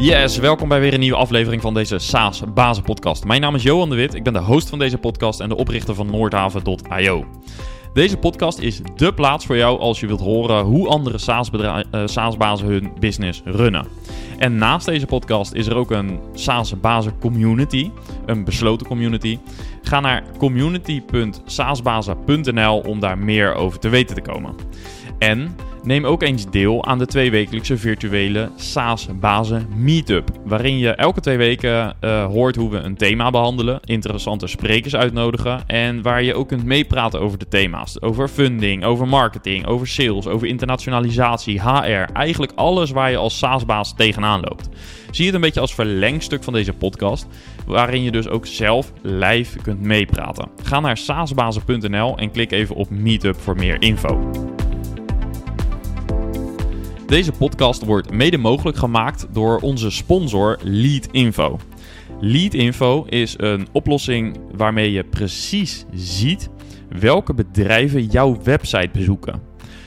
Yes, welkom bij weer een nieuwe aflevering van deze SaaS Bazen podcast. Mijn naam is Johan de Wit, ik ben de host van deze podcast en de oprichter van Noordhaven.io. Deze podcast is dé plaats voor jou als je wilt horen hoe andere eh, SaaS-bazen hun business runnen. En naast deze podcast is er ook een SaaS-bazen community, een besloten community. Ga naar community.saasbazen.nl om daar meer over te weten te komen. En Neem ook eens deel aan de tweewekelijkse virtuele SaaS Bazen Meetup, waarin je elke twee weken uh, hoort hoe we een thema behandelen, interessante sprekers uitnodigen en waar je ook kunt meepraten over de thema's. Over funding, over marketing, over sales, over internationalisatie, HR, eigenlijk alles waar je als SaaS-baas tegenaan loopt. Zie het een beetje als verlengstuk van deze podcast, waarin je dus ook zelf live kunt meepraten. Ga naar saasbazen.nl en klik even op Meetup voor meer info. Deze podcast wordt mede mogelijk gemaakt door onze sponsor Leadinfo. Leadinfo is een oplossing waarmee je precies ziet welke bedrijven jouw website bezoeken.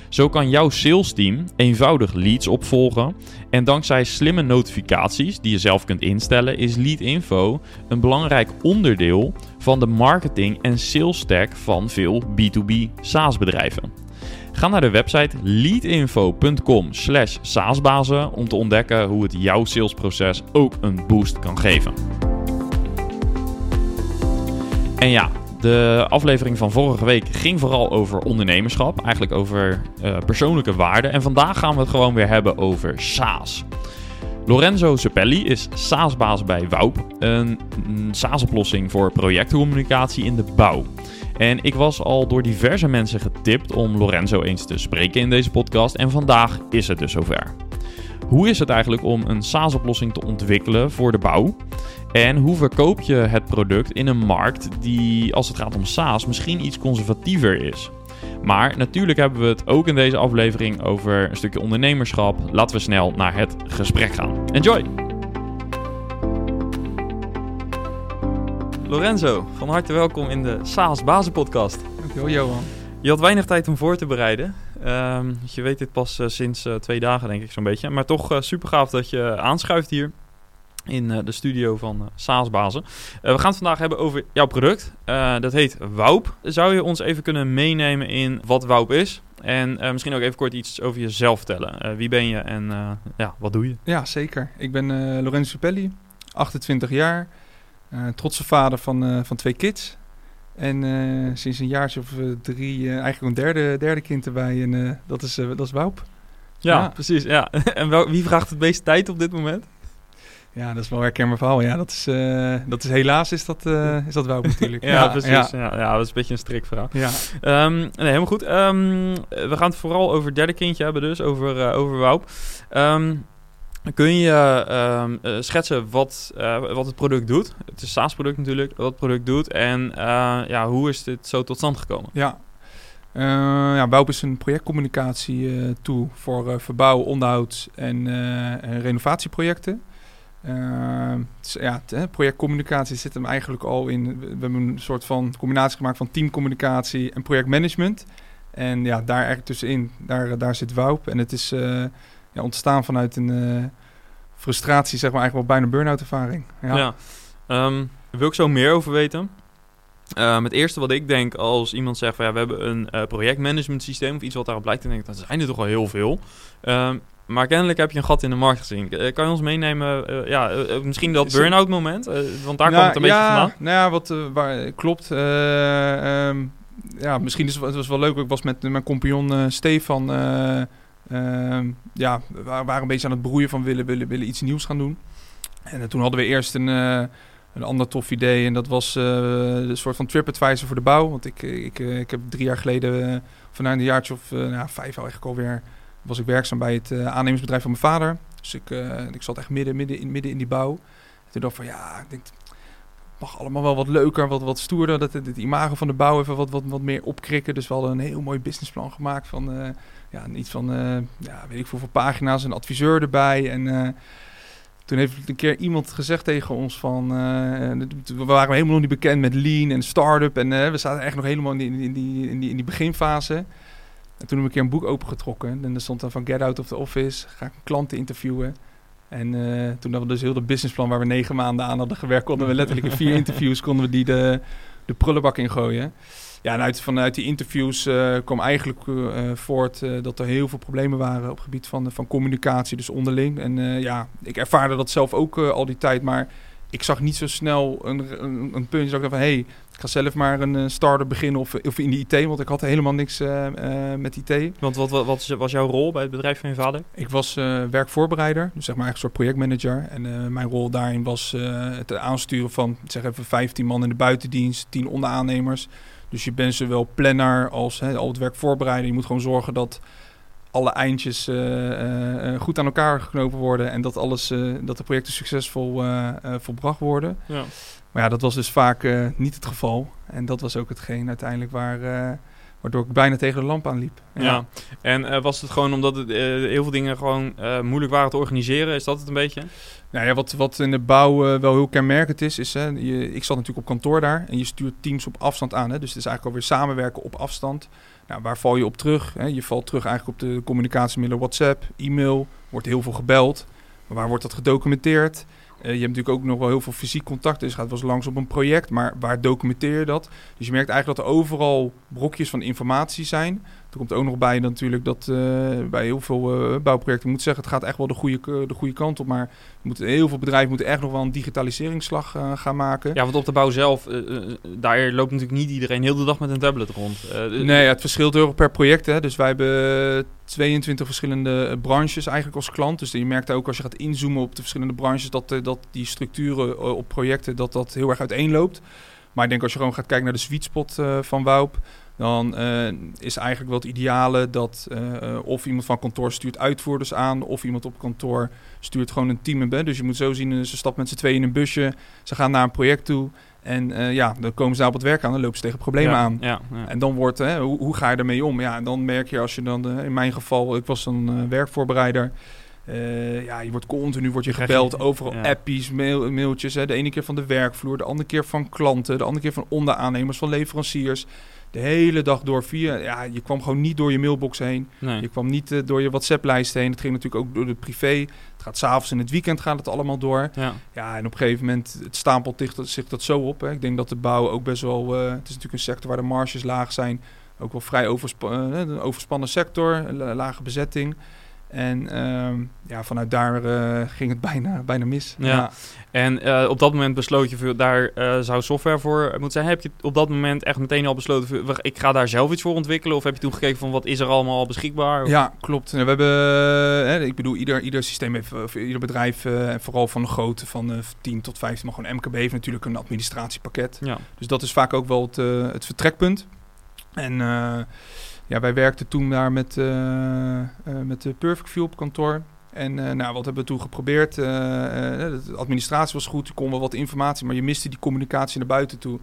Zo kan jouw sales team eenvoudig leads opvolgen en dankzij slimme notificaties die je zelf kunt instellen is Leadinfo een belangrijk onderdeel van de marketing en sales stack van veel B2B SaaS bedrijven. Ga naar de website leadinfo.com slash saasbazen om te ontdekken hoe het jouw salesproces ook een boost kan geven. En ja, de aflevering van vorige week ging vooral over ondernemerschap, eigenlijk over uh, persoonlijke waarden. En vandaag gaan we het gewoon weer hebben over SaaS. Lorenzo Cepelli is SaaS-baas bij Woup, een SaaS-oplossing voor projectcommunicatie in de bouw. En ik was al door diverse mensen getipt om Lorenzo eens te spreken in deze podcast. En vandaag is het dus zover. Hoe is het eigenlijk om een SaaS-oplossing te ontwikkelen voor de bouw? En hoe verkoop je het product in een markt die, als het gaat om SaaS, misschien iets conservatiever is? Maar natuurlijk hebben we het ook in deze aflevering over een stukje ondernemerschap. Laten we snel naar het gesprek gaan. Enjoy! Lorenzo, van harte welkom in de SaaS Bazen podcast. Dankjewel Johan. Je had weinig tijd om voor te bereiden. Um, je weet dit pas uh, sinds uh, twee dagen denk ik zo'n beetje. Maar toch uh, super gaaf dat je aanschuift hier in de studio van SaaS Bazen. we gaan het vandaag hebben over jouw product. dat heet Waup. Zou je ons even kunnen meenemen in wat Waup is? En misschien ook even kort iets over jezelf vertellen. wie ben je en ja, wat doe je? Ja, zeker. Ik ben Lorenzo Pelli, 28 jaar. Uh, trotse vader van, uh, van twee kids. En uh, sinds een jaartje of drie eigenlijk een derde, derde kind erbij. En dat, is, dat is Woup. Ja, ja, precies. Ja. en wel, wie vraagt het meeste tijd op dit moment? Ja, dat is wel herkenbaar verhaal. Ja, dat is, dat is helaas is dat, is dat Woup natuurlijk. ja, ja, precies. Ja. Ja, dat is een beetje een strikvraag. Ja. Um, nee, helemaal goed. Um, we gaan het vooral over het derde kindje hebben dus, over, over Woup. Um, Kun je ehm, eh, schetsen wat, uh, wat het product doet? Het is SaaS-product natuurlijk, wat het product doet. En uh, ja, hoe is dit zo tot stand gekomen? Ja, ja is een projectcommunicatie toe voor verbouw, onderhoud en renovatieprojecten. Dus, ja, projectcommunicatie zit hem eigenlijk al in. We hebben een soort van combinatie gemaakt van teamcommunicatie en projectmanagement. En ja, daar eigenlijk tussenin, daar, daar zit Woup. En het is ja, ontstaan vanuit een uh, frustratie, zeg maar eigenlijk wel bijna burn-out ervaring. Ja, ja. Um, wil ik zo meer over weten. Um, het eerste wat ik denk als iemand zegt van ja, we hebben een uh, projectmanagement systeem of iets wat daarop lijkt, dan denk ik, dat zijn er toch al heel veel. Um, maar kennelijk heb je een gat in de markt gezien. Uh, kan je ons meenemen, uh, ja, misschien dat burn-out moment? want daar nou, komt het een beetje vandaan. Nou ja, wat waar, klopt. Um, ja, misschien is het was wel leuk. Ik was met mijn compagnon Stefan Ehm, ja, we waren een beetje aan het broeien van willen, willen, willen iets nieuws gaan doen. En uh, toen hadden we eerst een, uh, een ander tof idee. En dat was uh, een soort van TripAdvisor voor de bouw. Want ik, ik, ik heb drie jaar geleden, vanuit een jaartje of nou, vijf eigenlijk alweer, was ik werkzaam bij het aannemersbedrijf van mijn vader. Dus ik, ik zat echt midden, midden, in, midden in die bouw. En toen dacht ik van ja, ik denk, mag allemaal wel wat leuker, wat, wat stoerder. Dat het, het imago van de bouw even wat, wat, wat meer opkrikken. Dus we hadden een heel mooi businessplan gemaakt van ja, iets van, uh, ja, weet ik veel, voor pagina's, een adviseur erbij. En uh, toen heeft een keer iemand gezegd tegen ons van, we waren helemaal nog niet bekend met lean en start-up. En we zaten echt nog helemaal in die, in die, in die, in die beginfase. En toen heb ik een keer een boek opengetrokken. En er stond dan van Get Out of the Office, ga ik klanten interviewen. En toen hadden we dus heel de businessplan waar we negen maanden aan hadden gewerkt, konden we letterlijk in vier interviews konden we die de, de prullenbak ingooien. Ja, en uit, vanuit die interviews uh, kwam eigenlijk voort dat er heel veel problemen waren op het gebied van, van communicatie, dus onderling. En ja, ik ervaarde dat zelf ook al die tijd, maar ik zag niet zo snel een, een, een puntje dat ik dacht van... hé, hey, ga zelf maar een uh, starter beginnen of, of in de IT, want ik had helemaal niks uh, met IT. Want wat, wat, wat, was jouw rol bij het bedrijf van je vader? Ik was werkvoorbereider, dus zeg maar een soort projectmanager. En mijn rol daarin was het aansturen van, zeg even, 15 man in de buitendienst, 10 onderaannemers. Dus je bent zowel planner als hè, al het werk voorbereiden. Je moet gewoon zorgen dat alle eindjes uh, goed aan elkaar geknopen worden en dat alles, dat de projecten succesvol volbracht worden. Ja. Maar ja, dat was dus vaak niet het geval. En dat was ook hetgeen uiteindelijk waar, waardoor ik bijna tegen de lamp aanliep. Ja, ja. en was het gewoon omdat het, heel veel dingen gewoon moeilijk waren te organiseren? Is dat het een beetje? Nou ja, wat, wat in de bouw wel heel kenmerkend is, is hè, je, ik zat natuurlijk op kantoor daar en je stuurt teams op afstand aan. Hè, dus het is eigenlijk alweer samenwerken op afstand. Nou, waar val je op terug? Hè? Je valt terug eigenlijk op de communicatiemiddelen WhatsApp, e-mail, wordt heel veel gebeld. Maar waar wordt dat gedocumenteerd? Uh, je hebt natuurlijk ook nog wel heel veel fysiek contact. Dus gaat wel eens langs op een project. Maar waar documenteer je dat? Dus je merkt eigenlijk dat er overal brokjes van informatie zijn. Er komt ook nog bij natuurlijk dat uh, bij heel veel uh, bouwprojecten moet zeggen, het gaat echt wel de goede, de goede kant op. Maar moet, heel veel bedrijven moeten echt nog wel een digitaliseringsslag gaan maken. Ja, want op de bouw zelf, daar loopt natuurlijk niet iedereen heel de dag met een tablet rond. nee, het verschilt heel erg per project. Hè. Dus wij hebben 22 verschillende branches eigenlijk als klant. Dus je merkt ook als je gaat inzoomen op de verschillende branches, dat, dat die structuren op projecten, dat dat heel erg uiteenloopt. Maar ik denk als je gewoon gaat kijken naar de sweet spot van Woup dan uh, is eigenlijk wel het ideale dat uh, of iemand van kantoor stuurt uitvoerders aan, of iemand op kantoor stuurt gewoon een team bed. Dus je moet zo zien, ze stappen met z'n tweeën in een busje, ze gaan naar een project toe. En uh, ja, dan komen ze daar op het werk aan, dan lopen ze tegen problemen aan. Ja, ja. En dan wordt, hè, hoe, hoe, ga je ermee om? Ja, en dan merk je als je dan, in mijn geval, ik was een werkvoorbereider. Uh, ja, je wordt continu wordt je gebeld, overal ja. appies, mail, mailtjes. Hè. De ene keer van de werkvloer, de andere keer van klanten, de andere keer van onderaannemers, van leveranciers de hele dag door via. Ja, je kwam gewoon niet door je mailbox heen. Je kwam niet uh, door je WhatsApp-lijst heen. Het ging natuurlijk ook door de privé. Het gaat s'avonds in het weekend gaat het allemaal door. Ja. ja, en op een gegeven moment, het stapelt zich dat zo op. Hè. Ik denk dat de bouw ook best wel... Uh, het is natuurlijk een sector waar de marges laag zijn. Ook wel vrij overspa uh, een overspannen sector, lage bezetting. En ehm, ja, vanuit daar uh, ging het bijna, bijna mis. Ja. En uh, op dat moment besloot je, daar uh, zou software voor moeten zijn. Heb je op dat moment echt meteen al besloten, ik ga daar zelf iets voor ontwikkelen? Of heb je toen gekeken van wat is er allemaal al beschikbaar? Ja, klopt. We hebben, hè, ik bedoel, ieder, ieder systeem heeft, of ieder bedrijf, en vooral van de grootte van 10 tot 15, maar gewoon MKB heeft natuurlijk een administratiepakket. Ja. Dus dat is vaak ook wel het, het vertrekpunt. En ja, wij werkten toen daar met, uh, met de Perfect View op kantoor. En nou, wat hebben we toen geprobeerd? de administratie was goed, er kon wel wat informatie, maar je miste die communicatie naar buiten toe.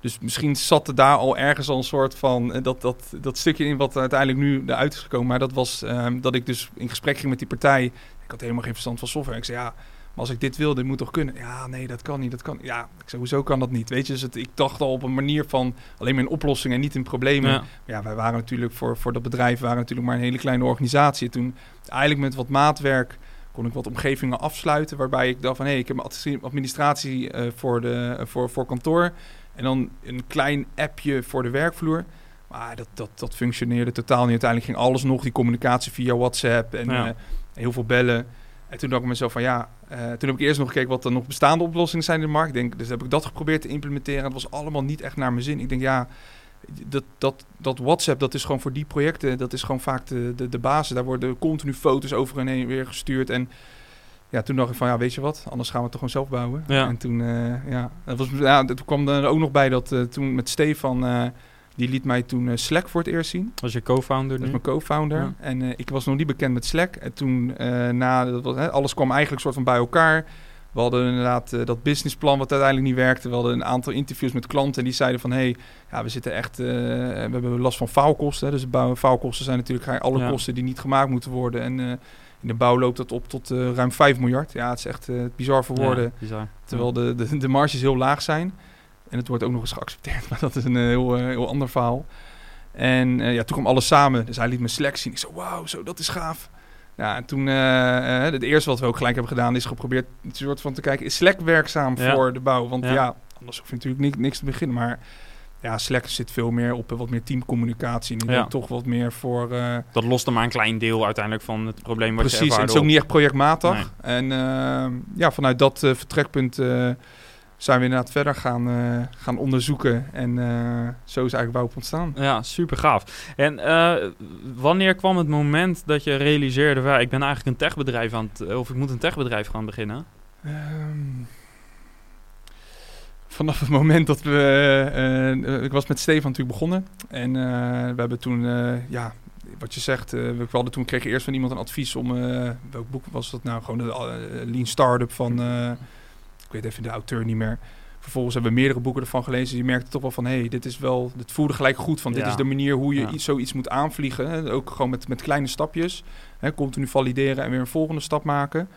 Dus misschien zat er daar al ergens al een soort van dat, dat, dat stukje in wat uiteindelijk nu eruit is gekomen. Maar dat was ehm, dat ik dus in gesprek ging met die partij. Ik had helemaal geen verstand van software. Ik zei ja, als ik dit wil, dit moet toch kunnen? Ja, nee, dat kan niet. Dat kan. Ja, ik zei, hoezo kan dat niet? Weet je, dus het, ik dacht al op een manier van alleen maar in oplossingen en niet in problemen. Ja, ja wij waren natuurlijk voor, voor dat bedrijf waren natuurlijk maar een hele kleine organisatie. Toen eigenlijk met wat maatwerk kon ik wat omgevingen afsluiten. Waarbij ik dacht van hé, hey, ik heb administratie uh, voor, de, uh, voor, voor kantoor. En dan een klein appje voor de werkvloer. Maar dat, dat, dat functioneerde totaal niet. Uiteindelijk ging alles nog, die communicatie via WhatsApp en ja. uh, heel veel bellen. En toen dacht ik mezelf van ja, uh, toen heb ik eerst nog gekeken wat er nog bestaande oplossingen zijn in de markt. Denk, dus heb ik dat geprobeerd te implementeren. Het was allemaal niet echt naar mijn zin. Ik denk ja, dat, dat, dat WhatsApp, dat is gewoon voor die projecten, dat is gewoon vaak de, de, de basis. Daar worden continu foto's over en heen weer gestuurd. En ja, toen dacht ik van ja, weet je wat, anders gaan we het toch gewoon zelf bouwen. Ja. En toen, uh, ja, dat was, ja, toen kwam er ook nog bij dat uh, toen met Stefan die liet mij toen uh, Slack voor het eerst zien. Was je co-founder? Dat is mijn co-founder. En uh, ik was nog niet bekend met Slack. En toen, uh, na, dat was, hè, alles kwam eigenlijk soort van bij elkaar. We hadden inderdaad dat businessplan wat uiteindelijk niet werkte. We hadden een aantal interviews met klanten en die zeiden van... hé, hey, ja, we zitten echt... we hebben last van faalkosten. Dus bouwen, faalkosten zijn natuurlijk alle kosten die niet gemaakt moeten worden. En in de bouw loopt dat op tot ruim 5 miljard. Ja, het is echt bizar voor woorden. Ja, terwijl de, de, de marges heel laag zijn. En het wordt ook nog eens geaccepteerd, maar dat is een eh, heel, uh, heel ander verhaal. En uh, ja, toen kwam alles samen. Dus hij liet me Slack zien. Ik zei, wauw, zo, dat is gaaf. Ja, en toen, eh, eh, het eerste wat we ook gelijk hebben gedaan, is geprobeerd een soort van te kijken, is Slack werkzaam Ja. voor de bouw? Want Ja. ja, anders hoef je natuurlijk ni- niks te beginnen. Maar ja, Slack zit veel meer op eh, wat meer teamcommunicatie. En Ja. toch wat meer voor... eh, Dat lost er maar een klein deel uiteindelijk van het probleem wat je Precies, en het is ook niet echt projectmatig. Nee. En ja, vanuit dat eh, vertrekpunt eh, zijn we inderdaad verder gaan, eh, gaan onderzoeken. En eh, zo is eigenlijk Bouwp ontstaan. Ja, super gaaf. En eh, wanneer kwam het moment dat je realiseerde, ja, ik ben eigenlijk een techbedrijf aan het, of ik moet een techbedrijf gaan beginnen? Ehm, vanaf het moment dat we... ik was met Stefan natuurlijk begonnen. En we hebben toen, ja, wat je zegt... we hadden toen kregen eerst van iemand een advies om... welk boek was dat nou? Gewoon de Lean Startup van... ik weet even de auteur niet meer. Vervolgens hebben we meerdere boeken ervan gelezen. Je merkte toch wel van, hé, hey, dit is wel... Het voelde gelijk goed van, dit is de manier hoe je Ja. iets, zoiets moet aanvliegen. Hè? Ook gewoon met, met kleine stapjes. Hè? Continu valideren en weer een volgende stap maken.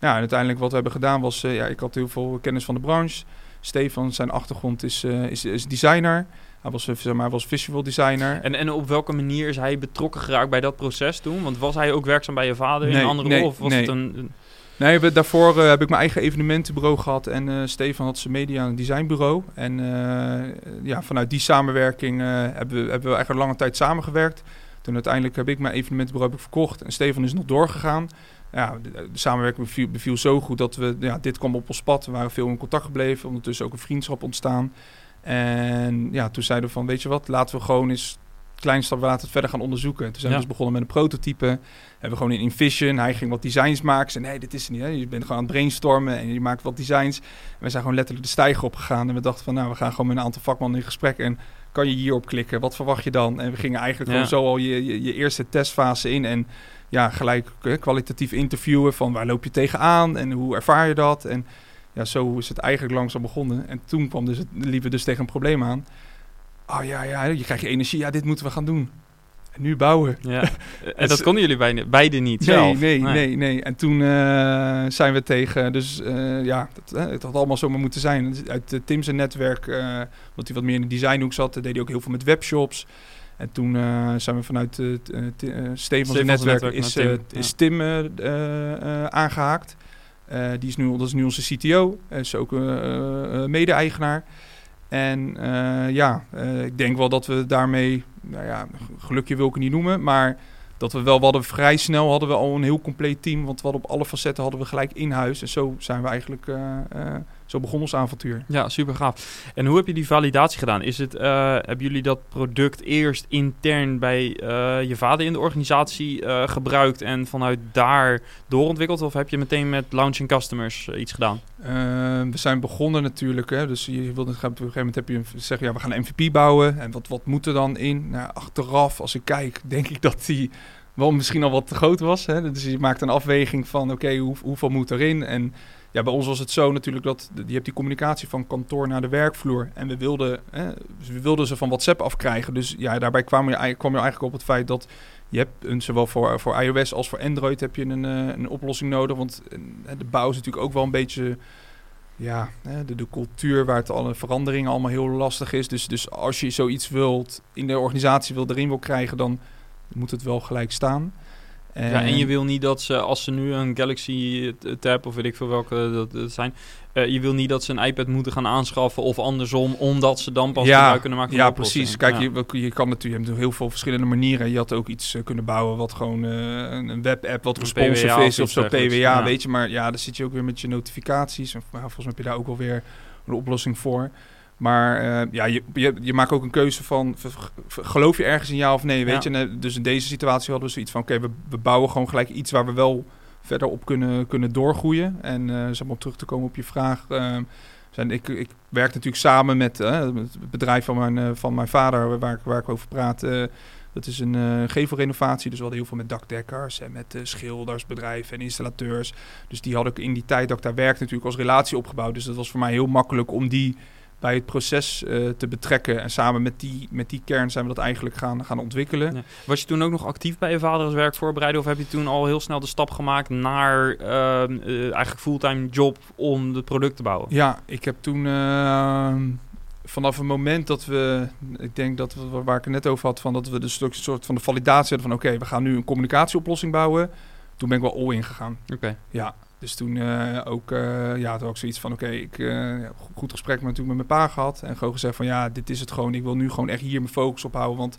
Ja, en uiteindelijk wat we hebben gedaan was... eh, ja, ik had heel veel kennis van de branche. Stefan, zijn achtergrond is, eh, is, is designer. Hij was, eh, zeg maar, was visual designer. En, en op welke manier is hij betrokken geraakt bij dat proces toen? Want was hij ook werkzaam bij je vader in een andere nee, rol? Of was nee. het een- Nee, daarvoor eh, heb ik mijn eigen evenementenbureau gehad en eh, Stefan had zijn media en designbureau. En eh, ja, vanuit die samenwerking hebben, we, hebben we eigenlijk lange tijd samengewerkt. Toen uiteindelijk heb ik mijn evenementenbureau heb ik verkocht en Stefan is nog doorgegaan. Ja, de, samenwerking beviel, beviel zo goed dat we, ja, dit kwam op ons pad. We waren veel in contact gebleven, ondertussen ook een vriendschap ontstaan. En ja, toen zeiden we van, weet je wat, laten we gewoon eens kleine stap, we laten het verder gaan onderzoeken. Toen zijn we Ja. dus begonnen met een prototype. Hebben we gewoon in InVision. Hij ging wat designs maken. Nee, dit is het niet. Hè. Je bent gewoon aan het brainstormen en je maakt wat designs. En we zijn gewoon letterlijk de stijger opgegaan. En we dachten van, nou, we gaan gewoon met een aantal vakmannen in gesprek. En kan je hierop klikken? Wat verwacht je dan? En we gingen eigenlijk Ja. gewoon zo al je, je, je eerste testfase in. En ja, gelijk eh, kwalitatief interviewen van waar loop je tegenaan? En hoe ervaar je dat? En ja, zo is het eigenlijk langzaam begonnen. En toen kwam dus het, liepen we dus tegen een probleem aan. Oh ja, ja, je krijgt je energie. Ja, dit moeten we gaan doen. En nu bouwen. ja. en dat konden jullie beide, beide niet Nee, zelf? nee, nee, nee. En toen eh, zijn we tegen, dus eh, ja, dat, eh, het had allemaal zomaar moeten zijn. Dus Uit Tim's netwerk, eh omdat hij wat meer in de designhoek zat, deed hij ook heel veel met webshops. En toen eh, zijn we vanuit uh, Stefan's Stefan's netwerk, netwerk is, eh, Tim, is Tim eh, eh, eh, aangehaakt. Eh, die is nu, dat is nu onze CTO, Hij is ook eh, eh, mede-eigenaar. En eh, ja, eh, ik denk wel dat we daarmee, nou ja, gelukje wil ik het niet noemen, maar dat we wel, we hadden vrij snel hadden we al een heel compleet team, want hadden op alle facetten hadden we gelijk in huis. En zo zijn we eigenlijk, eh, zo begon ons avontuur. Ja, super gaaf. En hoe heb je die validatie gedaan? Is het, eh, hebben jullie dat product eerst intern bij eh, je vader in de organisatie eh, gebruikt en vanuit daar doorontwikkeld? Of heb je meteen met launching customers iets gedaan? Uh, we zijn begonnen natuurlijk, hè, dus je wilde op een gegeven moment heb je zeggen, ja, we gaan een MVP bouwen. En wat, wat moet er dan in? Nou, achteraf, als ik kijk, denk ik dat die wel misschien al wat te groot was. Hè? Dus je maakt een afweging van, oké, okay, hoe, hoeveel moet erin? En ja, bij ons was het zo natuurlijk dat je hebt die communicatie van kantoor naar de werkvloer. En we wilden, hè, we wilden ze van WhatsApp afkrijgen. Dus ja, daarbij kwam je, kwam je eigenlijk op het feit dat je hebt een, zowel voor, voor iOS als voor Android heb je een, een oplossing nodig. Want de bouw is natuurlijk ook wel een beetje ja, de, de cultuur waar het alle veranderingen allemaal heel lastig is. Dus, dus als je zoiets wilt in de organisatie wil erin wil krijgen, dan moet het wel gelijk staan. En, ja, en je wil niet dat ze, als ze nu een Galaxy Tab of weet ik veel welke dat, dat zijn, uh, je wil niet dat ze een iPad moeten gaan aanschaffen of andersom, omdat ze dan pas ja, gebruik kunnen maken van Ja, precies. Kijk, ja. je, je kan natuurlijk, je hebt heel veel verschillende manieren. Je had ook iets uh, kunnen bouwen wat gewoon uh, een webapp wat responsive PWA is of zo, PWA, ja. weet je. Maar ja, dan zit je ook weer met je notificaties. En volgens mij heb je daar ook wel weer een oplossing voor. Maar uh, ja, je, je, je, maakt ook een keuze van, geloof je ergens in ja of nee, weet Ja. je. En, dus in deze situatie hadden we zoiets van, oké, okay, we, we, bouwen gewoon gelijk iets waar we wel verder op kunnen, kunnen doorgroeien. En uh, zeg maar om terug te komen op je vraag. Uh, zijn, ik, ik werk natuurlijk samen met uh, het bedrijf van mijn, van mijn vader, waar, waar ik over praat. Dat is een gevelrenovatie, dus we hadden heel veel met dakdekkers en met uh, schilders, bedrijven en installateurs. Dus die had ik in die tijd dat ik daar werkte natuurlijk als relatie opgebouwd. Dus dat was voor mij heel makkelijk om die bij het proces uh, te betrekken. En samen met die, met die kern zijn we dat eigenlijk gaan, gaan ontwikkelen. Ja. Was je toen ook nog actief bij je vader als werkvoorbereider? Of heb je toen al heel snel de stap gemaakt naar uh, uh, eigenlijk fulltime job om het product te bouwen? Ja, ik heb toen uh, vanaf het moment dat we, ik denk dat we, waar ik het net over had, van dat we dus een soort van de validatie hadden van oké, okay, we gaan nu een communicatieoplossing bouwen. toen ben ik wel all in gegaan. Oké. Ja, dus toen eh, ook, eh, ja, toen ook zoiets van, oké, ik eh, ja, go- goed gesprek met, natuurlijk met mijn pa gehad. En gewoon gezegd van, ja, dit is het gewoon. Ik wil nu gewoon echt hier mijn focus op houden. Want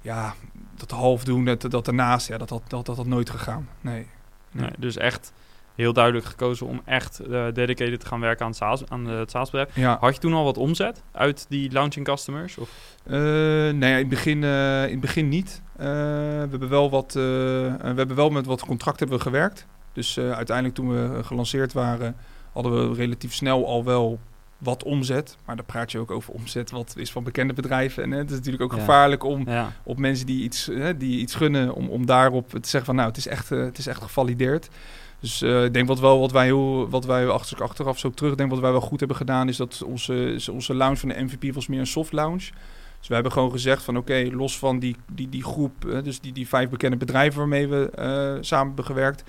ja, dat half doen, dat, dat ernaast, ja, dat had, dat, dat had nooit gegaan. Nee. Nee, dus echt heel duidelijk gekozen om echt eh, dedicated te gaan werken aan het, SaaS, aan het SaaS-bedrijf. Ja. Had je toen al wat omzet uit die launching customers? Of? Eh, nee, in het begin, eh, in het begin niet. Eh, we, hebben wel wat, eh, eh, we hebben wel met wat contracten hebben we gewerkt. Dus eh, uiteindelijk toen we gelanceerd waren, hadden we relatief snel al wel wat omzet. Maar dan praat je ook over omzet wat is van bekende bedrijven. En hè, het is natuurlijk ook Ja. gevaarlijk om Ja. op mensen die iets, hè, die iets gunnen, om, om daarop te zeggen van nou, het is echt, eh, het is echt gevalideerd. Dus eh, ik denk wat wel wat wij heel, wat wij achter, ik achteraf zo terugdenk, wat wij wel goed hebben gedaan, is dat onze, onze launch van de MVP was meer een soft launch. Dus we hebben gewoon gezegd van oké, los van die, die, die groep, eh, dus die, die vijf bekende bedrijven waarmee we eh, samen hebben gewerkt,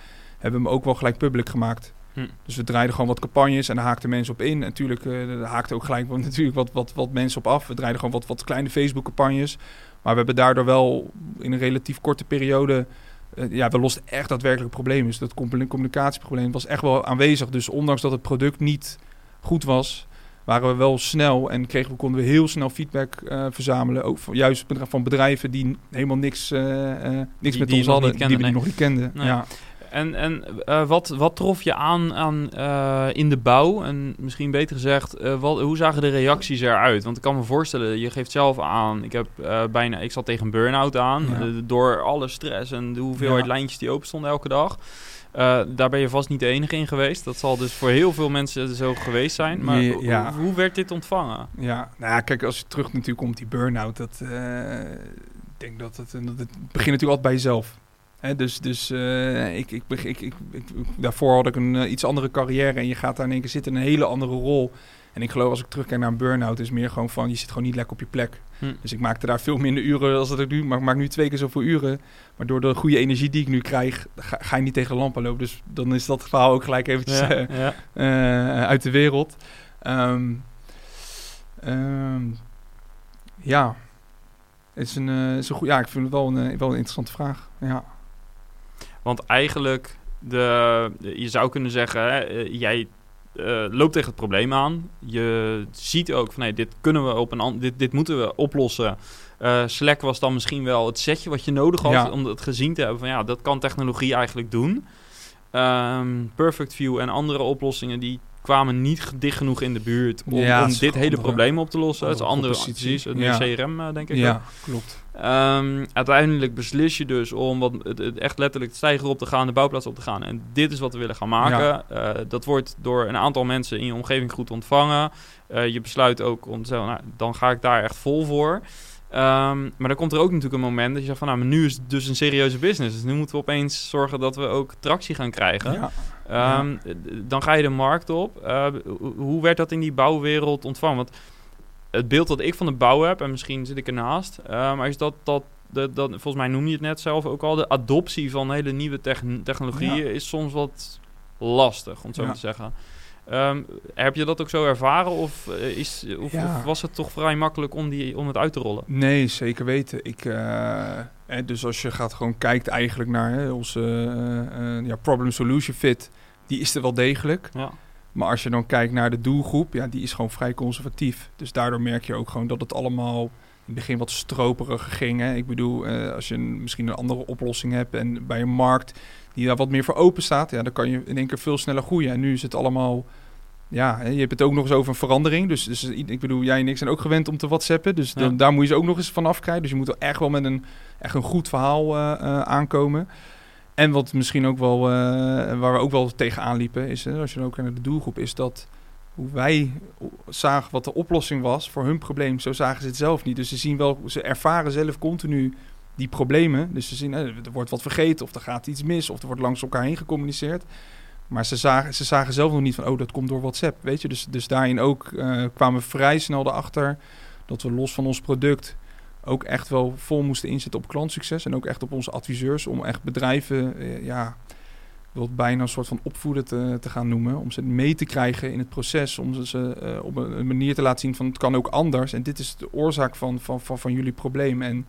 hebben we hem ook wel gelijk public gemaakt. Hm. Dus we draaiden gewoon wat campagnes en daar haakten mensen op in. En natuurlijk, eh daar haakten ook gelijk natuurlijk wat, wat, wat mensen op af. We draaiden gewoon wat, wat kleine Facebook-campagnes. Maar we hebben daardoor wel in een relatief korte periode... eh, ja, we losten echt daadwerkelijk problemen. Dus dat commu- communicatieprobleem was echt wel aanwezig. Dus ondanks dat het product niet goed was... waren we wel snel en kregen we, konden we heel snel feedback eh, verzamelen. Ook van, juist van bedrijven die helemaal niks, eh, eh, niks Die- met die ons hadden. die we nee. nog niet kenden. Nee. Ja. En, en eh, wat, wat trof je aan, aan eh, in de bouw? En misschien beter gezegd, eh, wat, hoe zagen de reacties eruit? Want ik kan me voorstellen, je geeft zelf aan, ik, heb, bijna, ik zat tegen een burn-out aan. Ja. door alle stress en de hoeveelheid Ja. lijntjes die open stonden elke dag. Daar ben je vast niet de enige in geweest. Dat zal dus voor heel veel mensen zo geweest zijn. Maar Ja, ho- ja. hoe werd dit ontvangen? Ja, nou ja, kijk, als je terug natuurlijk komt, die burn-out, dat, ik denk dat het, dat het begint natuurlijk altijd bij jezelf. Dus dus eh, ik, ik, ik, ik, daarvoor had ik een eh, iets andere carrière en je gaat daar in één keer zitten in een hele andere rol. En ik geloof als ik terugkijk naar een burn-out, is meer gewoon van, je zit gewoon niet lekker op je plek. Hm. Dus ik maakte daar veel minder uren als dat ik nu, maar ik maak nu twee keer zoveel uren. Maar door de goede energie die ik nu krijg, ga, ga je niet tegen de lampen lopen. Dus dan is dat verhaal ook gelijk eventjes Ja, eh, ja. uit de wereld. Ehm, ehm, ja. Het is een, is een goed, ja, ik vind het wel een, wel een interessante vraag. Ja. Want eigenlijk, de, je zou kunnen zeggen, hè, eh, jij eh, loopt tegen het probleem aan. Je ziet ook van, nee, dit kunnen we op een dit, dit moeten we oplossen. Eh, Slack was dan misschien wel het setje wat je nodig had Ja. om het gezien te hebben van, ja, dat kan technologie eigenlijk doen. Ehm, Perfect View en andere oplossingen die kwamen niet dicht genoeg in de buurt om, Ja, om dit hele andere- probleem op te lossen. Het is een andere precies, een Ja. CRM eh, denk ik. ook. ja, klopt. Ehm, uiteindelijk beslis je dus om wat, het, het echt letterlijk de stijger op te gaan, de bouwplaats op te gaan. En dit is wat we willen gaan maken. Eh, dat wordt door een aantal mensen in je omgeving goed ontvangen. Eh, je besluit ook om te zeggen, nou, dan ga ik daar echt vol voor. Ehm, maar dan komt er ook natuurlijk een moment dat je zegt van, nou, maar nu is het dus een serieuze business. Dus nu moeten we opeens zorgen dat we ook tractie gaan krijgen. Ja. Ehm, Dan ga je de markt op. Eh, ho- hoe werd dat in die bouwwereld ontvangen? Want het beeld dat ik van de bouw heb, en misschien zit ik ernaast, maar is dat, dat, dat, dat, volgens mij noem je het net zelf ook al, de adoptie van hele nieuwe techn- technologieën Ja. is soms wat lastig, om het zo Ja. te zeggen. Ehm, heb je dat ook zo ervaren of, eh, is, of, Ja. of was het toch vrij makkelijk om, die, om het uit te rollen? Nee, zeker weten. Ik, eh, hè, dus als je gaat gewoon kijkt eigenlijk naar hè, onze eh, ja, problem-solution fit, die is er wel degelijk. Ja. Maar als je dan kijkt naar de doelgroep, ja, die is gewoon vrij conservatief. Dus daardoor merk je ook gewoon dat het allemaal het begin wat stroperiger ging. Hè. Ik bedoel, eh, als je een, misschien een andere oplossing hebt en bij een markt die daar wat meer voor open staat, ja, dan kan je in één keer veel sneller groeien. En nu is het allemaal, ja, hè, je hebt het ook nog eens over een verandering. Dus, dus ik bedoel, jij en ik zijn ook gewend om te whatsappen. Dus Ja. dan, daar moet je ze ook nog eens van afkrijgen. Dus je moet er echt wel met een, echt een goed verhaal eh, eh, aankomen. En wat misschien ook wel, waar we ook wel tegenaan liepen, is, als je dan ook naar de doelgroep, is dat hoe wij zagen wat de oplossing was voor hun probleem, zo zagen ze het zelf niet. Dus ze zien wel, ze ervaren zelf continu die problemen. Dus ze zien, er wordt wat vergeten, of er gaat iets mis, of er wordt langs elkaar heen gecommuniceerd. Maar ze zagen, ze zagen zelf nog niet van, oh, dat komt door WhatsApp, weet je. Dus, dus daarin ook eh, kwamen we vrij snel erachter dat we los van ons product ook echt wel vol moesten inzetten op klantsucces. En ook echt op onze adviseurs, om echt bedrijven, eh, ja, wil het bijna een soort van opvoeden te, te gaan noemen. Om ze mee te krijgen in het proces. Om ze, ze eh, op een, een manier te laten zien van het kan ook anders. En dit is de oorzaak van, van, van, van jullie probleem. En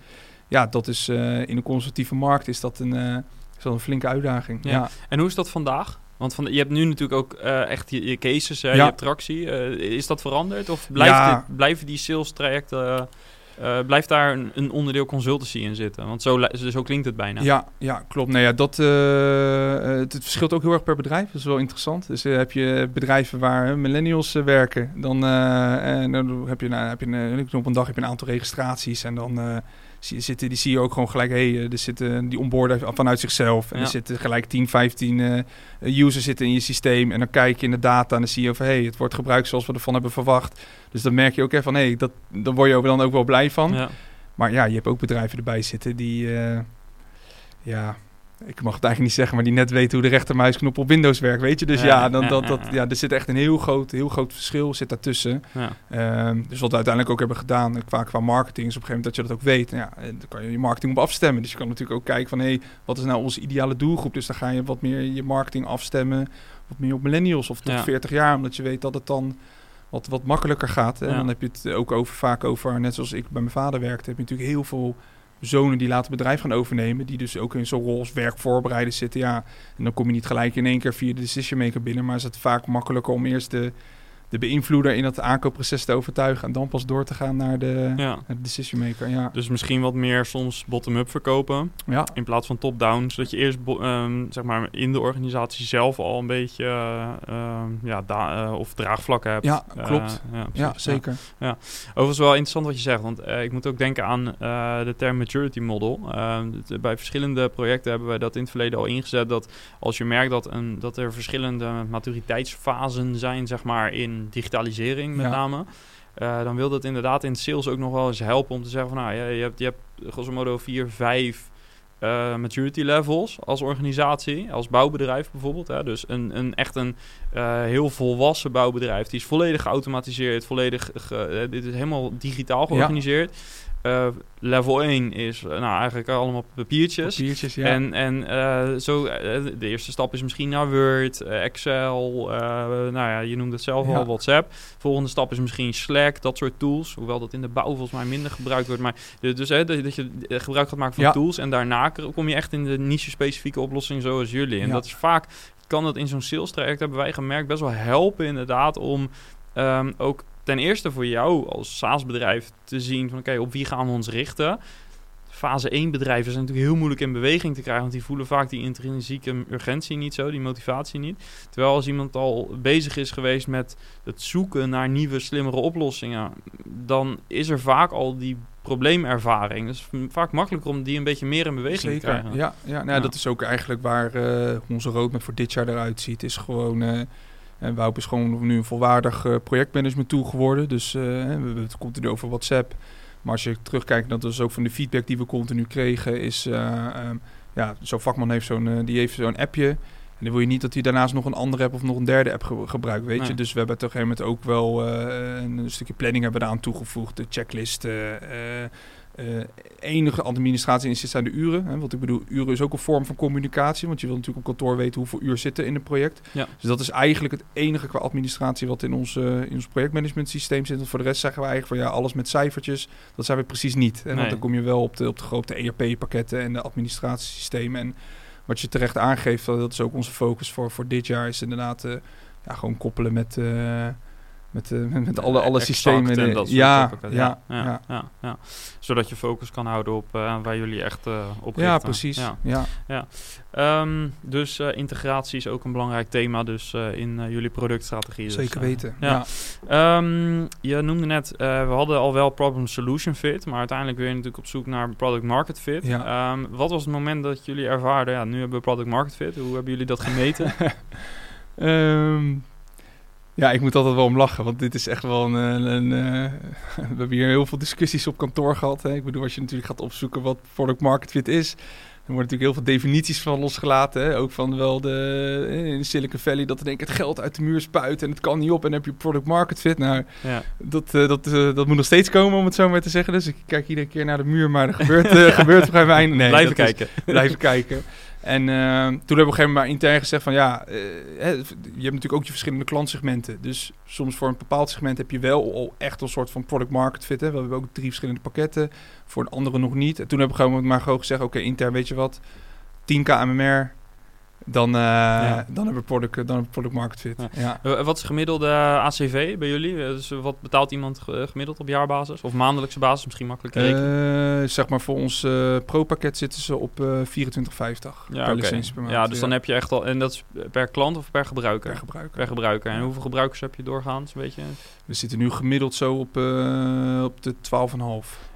ja, dat is eh, in een conservatieve markt is dat een, eh, is wel een flinke uitdaging. Ja. Ja. En hoe is dat vandaag? Want van, je hebt nu natuurlijk ook echt je, je cases, Ja. je hebt tractie. Is dat veranderd? Of blijft Ja. dit- blijven die sales trajecten... eh, blijft daar een, een onderdeel consultancy in zitten? Want zo, zo klinkt het bijna. Ja, ja, klopt. Nou ja, dat, eh, eh, het, verschilt ook heel erg per bedrijf. Dat is wel interessant. Dus heb je bedrijven waar millennials werken, dan, en dan heb je, nou, heb je op een dag heb je een aantal registraties en dan zitten, die zie je ook gewoon gelijk, hé, hey, er zitten die onboarden vanuit zichzelf en Ja. er zitten gelijk 10, 15 eh, users zitten in je systeem en dan kijk je in de data en dan zie je van, hé, hey, het wordt gebruikt zoals we ervan hebben verwacht. Dus dan merk je ook even van, hé, hey, dat, dan word je dan ook wel blij van. Ja. Maar ja, je hebt ook bedrijven erbij zitten die, eh, ja, ik mag het eigenlijk niet zeggen, maar die net weten hoe de rechtermuisknop op Windows werkt, weet je. Dus Ja, ja, dan, dat, ja, dat, ja. er zit echt een heel groot, heel groot verschil zit daartussen. Ja. Ehm, dus wat we uiteindelijk ook hebben gedaan eh, qua, qua marketing is op een gegeven moment dat je dat ook weet. Nou ja, en dan kan je je marketing op afstemmen. Dus je kan natuurlijk ook kijken van, hé, hey, wat is nou onze ideale doelgroep? Dus dan ga je wat meer je marketing afstemmen, wat meer op millennials of tot Ja. 40 jaar, omdat je weet dat het dan wat, wat makkelijker gaat. En dan heb je het ook over, vaak over, net zoals ik bij mijn vader werkte, heb je natuurlijk heel veel zonen die later bedrijf gaan overnemen, die dus ook in zo'n rol als werkvoorbereider zitten. Ja, en dan kom je niet gelijk in één keer via de decision maker binnen, maar is het vaak makkelijker om eerst de, de beïnvloeder in het aankoopproces te overtuigen en dan pas door te gaan naar de, Ja. naar de decision maker. Ja, Dus misschien wat meer soms bottom-up verkopen ja. in plaats van top-down. Zodat je eerst ehm, zeg maar in de organisatie zelf al een beetje eh, ehm, ja, da- eh, of draagvlakken hebt. Ja, Eh, klopt. ja, ja, precies, zeker. Overigens wel interessant wat je zegt, want ik moet ook denken aan de term maturity model. Ehm, het- bij verschillende projecten hebben wij dat in het verleden al ingezet. Dat als je merkt dat, een, dat er verschillende maturiteitsfasen zijn, zeg maar, in digitalisering met Ja. name. eh, dan wil dat inderdaad in sales ook nog wel eens helpen om te zeggen van nou, ja, je, hebt, je hebt grosso modo vier, vijf eh, maturity levels als organisatie, als bouwbedrijf bijvoorbeeld. Hè. Dus een, een echt een eh, heel volwassen bouwbedrijf. Die is volledig geautomatiseerd, volledig, ge- dit is helemaal digitaal georganiseerd. Eh, level 1 is eh, nou, eigenlijk allemaal papiertjes. Papiertjes, ja. En, en eh, zo, de eerste stap is misschien naar Word, Excel, nou ja, je noemde het zelf Ja. al, WhatsApp. Volgende stap is misschien Slack, dat soort tools. Hoewel dat in de bouw volgens mij minder gebruikt wordt. Maar dus hè, dat, dat je gebruik gaat maken van Ja. tools. En daarna kom je echt in de niche-specifieke oplossing zoals jullie. En dat is vaak, kan dat in zo'n sales traject, hebben wij gemerkt, best wel helpen inderdaad om ehm, ook ten eerste voor jou als SaaS-bedrijf te zien van oké, op wie gaan we ons richten? Fase 1 bedrijven zijn natuurlijk heel moeilijk in beweging te krijgen, want die voelen vaak die intrinsieke urgentie niet zo, die motivatie niet. Terwijl als iemand al bezig is geweest met het zoeken naar nieuwe, slimmere oplossingen, dan is er vaak al die probleemervaring. Dus vaak makkelijker om die een beetje meer in beweging te krijgen. ja. ja, nou, Ja. Dat is ook eigenlijk waar eh, onze roadmap voor dit jaar eruit ziet. Is gewoon, eh en Woup is gewoon nu een volwaardig eh, projectmanagement tool geworden. Dus eh, we hebben het continu over WhatsApp. Maar als je terugkijkt, dat is ook van de feedback die we continu kregen, is eh, ehm, ja, zo'n vakman heeft zo'n die heeft zo'n appje. En dan wil je niet dat hij daarnaast nog een andere app of nog een derde app ge- gebruikt, weet Nee. je. Dus we hebben op een gegeven moment ook wel een stukje planning hebben we eraan toegevoegd. De checklist, eh, enige administratie is zijn de uren. Hè, want ik bedoel, uren is ook een vorm van communicatie. Want je wil natuurlijk op kantoor weten hoeveel uur zitten in een project. Ja. Dus dat is eigenlijk het enige qua administratie wat in ons, eh, in ons projectmanagement systeem zit. Want voor de rest zeggen we eigenlijk van ja, alles met cijfertjes, dat zijn we precies niet. Hè, Nee. Dan kom je wel op de, op de grote ERP-pakketten en de administratiesystemen. En wat je terecht aangeeft, dat is ook onze focus voor, voor dit jaar, is inderdaad eh, ja, gewoon koppelen met, met, eh, met, met alle, alle Exact systemen. en Eh, dat soort ja, ja, ja, ja, ja, ja. Zodat je focus kan houden op eh, waar jullie echt eh op ja, richten. precies. Ja. Ja. Ehm, dus eh, integratie is ook een belangrijk thema dus, eh, in eh, jullie productstrategie. Dus, Zeker eh, weten. ja. Ja. Ehm, je noemde net, eh, we hadden al wel problem solution fit, maar uiteindelijk weer natuurlijk op zoek naar product market fit. Ja. Ehm, wat was het moment dat jullie ervaarden, ja, nu hebben we product market fit. Hoe hebben jullie dat gemeten? Ja, ik moet altijd wel om lachen, want dit is echt wel een... een, een, eh, we hebben hier heel veel discussies op kantoor gehad. Hè. Ik bedoel, als je natuurlijk gaat opzoeken wat product market fit is... dan worden natuurlijk heel veel definities van losgelaten. Hè. Ook van wel de, eh, in Silicon Valley dat er denk ik het geld uit de muur spuit... en het kan niet op en dan heb je product market fit. Nou, ja. dat, eh, dat, dat moet nog steeds komen, om het zo maar te zeggen. Dus ik kijk iedere keer naar de muur, maar er gebeurt, eh gebeurt vrij weinig. Nee, Blijven is- kijken. blijven kijken. En eh, toen hebben we op een gegeven moment intern gezegd van ja, eh, je hebt natuurlijk ook je verschillende klantsegmenten. Dus soms voor een bepaald segment heb je wel al echt een soort van product market fit. Hè. We hebben ook drie verschillende pakketten, voor een andere nog niet. En toen hebben we gewoon maar gewoon gezegd, oké intern weet je wat, 10k MMR, dan, uh, dan hebben we product, dan hebben product market fit. Ja. ja. Wat is gemiddelde ACV bij jullie? Dus wat betaalt iemand gemiddeld op jaarbasis? Of maandelijkse basis? Misschien makkelijker rekenen? Zeg maar voor ons pro-pakket zitten ze op 24,50 ja, per licentie per maand. Ja, dus dan heb je echt al... En dat is per klant of per gebruiker? Per gebruiker. Per gebruiker. En hoeveel gebruikers heb je doorgaans? Een beetje? We zitten nu gemiddeld zo op, op de 12,5.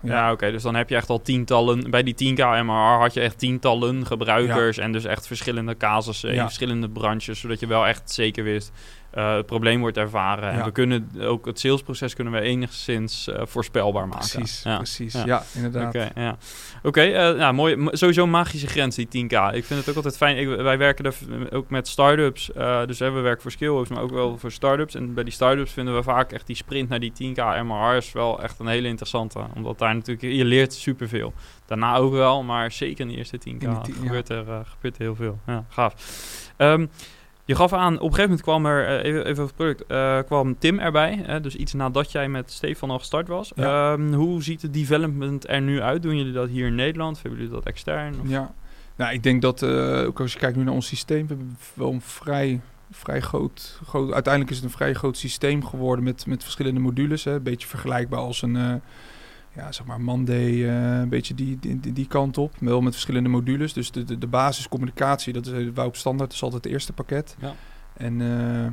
Ja, ja oké. Dus dan heb je echt al tientallen... Bij die 10k MRR had je echt tientallen gebruikers... en dus echt verschillende casussen in verschillende branches... zodat je wel echt zeker wist uh, het probleem wordt ervaren. En we kunnen ook het salesproces kunnen we enigszins uh, voorspelbaar maken. Precies, ja. precies. Ja, inderdaad. Oké, ja. okay, uh, nou, mooi. Sowieso magische grens, die 10k. Ik vind het ook altijd fijn. Ik, wij werken er ook met startups. dus hè, we werken voor Skillhooks, maar ook wel voor startups. En bij die startups vinden we vaak echt die sprint naar die 10k MRR is wel echt een hele interessante. Omdat daar natuurlijk, je leert superveel. Daarna ook wel, maar zeker in de eerste 10k gebeurt, er, gebeurt er heel veel. Ja, gaaf. Um, je gaf aan, op een gegeven moment kwam er, uh, even, even het product, uh, kwam Tim erbij. Uh, dus iets nadat jij met Stefan al gestart was. Ja. Um, hoe ziet het development er nu uit? Doen jullie dat hier in Nederland? Of hebben jullie dat extern? Of? Ja, nou, ik denk dat, ook als je kijkt nu naar ons systeem, we hebben wel een vrij, vrij groot, groot, uiteindelijk is het een vrij groot systeem geworden met, met verschillende modules. Hè. Een beetje vergelijkbaar als een ja, zeg maar Monday, uh, een beetje die, die, die, kant op. Wel met verschillende modules. Dus de, de, de basiscommunicatie, dat is WOP standaard, dat is altijd het eerste pakket. Ja. En uh,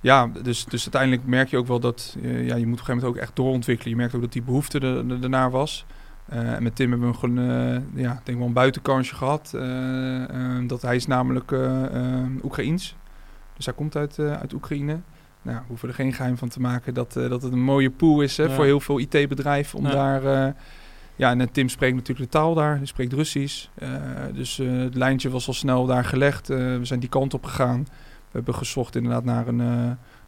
ja, dus, dus uiteindelijk merk je ook wel dat uh, ja, je moet op een gegeven moment ook echt doorontwikkelen. Je merkt ook dat die behoefte er, er, ernaar was. en met Tim hebben we gewoon, ja, denk wel een buitenkansje gehad. dat hij is namelijk Oekraïens. Dus hij komt uit, uit Oekraïne nou, we hoeven er geen geheim van te maken dat, uh, dat het een mooie pool is hè, voor heel veel IT-bedrijven om daar... Uh, ja, en Tim spreekt natuurlijk de taal daar, hij spreekt Russisch. Uh, dus het lijntje was al snel daar gelegd. we zijn die kant op gegaan. We hebben gezocht inderdaad naar een,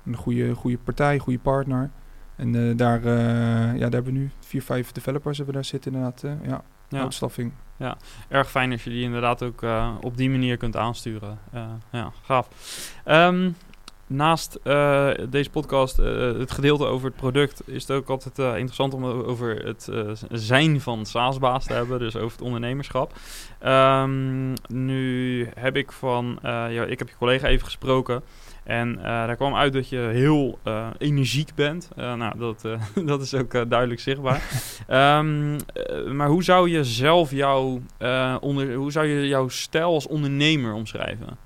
een goede, goede partij, goede partner. En daar, ja, daar hebben we nu vier, vijf developers hebben daar zitten inderdaad. ja, ja. uitstaffing. Ja, erg fijn als je die inderdaad ook op die manier kunt aansturen. ja, gaaf. Um, naast uh, deze podcast, uh, het gedeelte over het product, is het ook altijd uh, interessant om over het zijn van SaaS-baas te hebben, dus over het ondernemerschap. Um, nu heb ik van, ja, ik heb je collega even gesproken. En daar kwam uit dat je heel energiek bent. nou, dat, dat is ook duidelijk zichtbaar. um, maar hoe zou je zelf jouw, onder, hoe zou je jouw stijl als ondernemer omschrijven?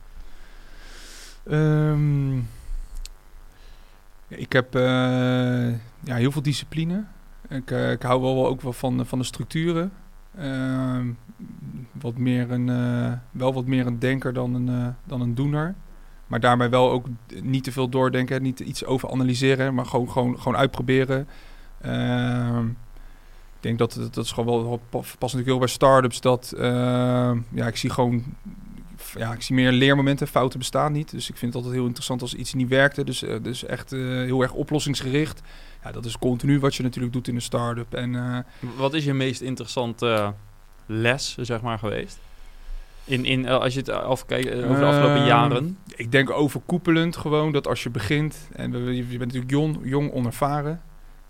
Um, ik heb uh, ja, heel veel discipline. Ik, uh, ik hou wel ook wel van, van de structuren. Uh, wat meer een, uh, wel wat meer een denker dan een, dan een doener. Maar daarbij wel ook niet te veel doordenken, niet iets over analyseren, maar gewoon, gewoon, gewoon uitproberen. Ehm, ik denk dat dat is gewoon wel past natuurlijk heel bij startups. Dat ja, ik zie gewoon ja, ik zie meer leermomenten. Fouten bestaan niet. Dus ik vind het altijd heel interessant als iets niet werkte. Dus, uh, dus echt uh, heel erg oplossingsgericht. Ja, dat is continu wat je natuurlijk doet in een start-up. En, uh, wat is je meest interessante les, zeg maar, geweest? In, in, als je het afkijkt over de afgelopen ehm, jaren? Ik denk overkoepelend gewoon dat als je begint... en je bent natuurlijk jong, jong onervaren...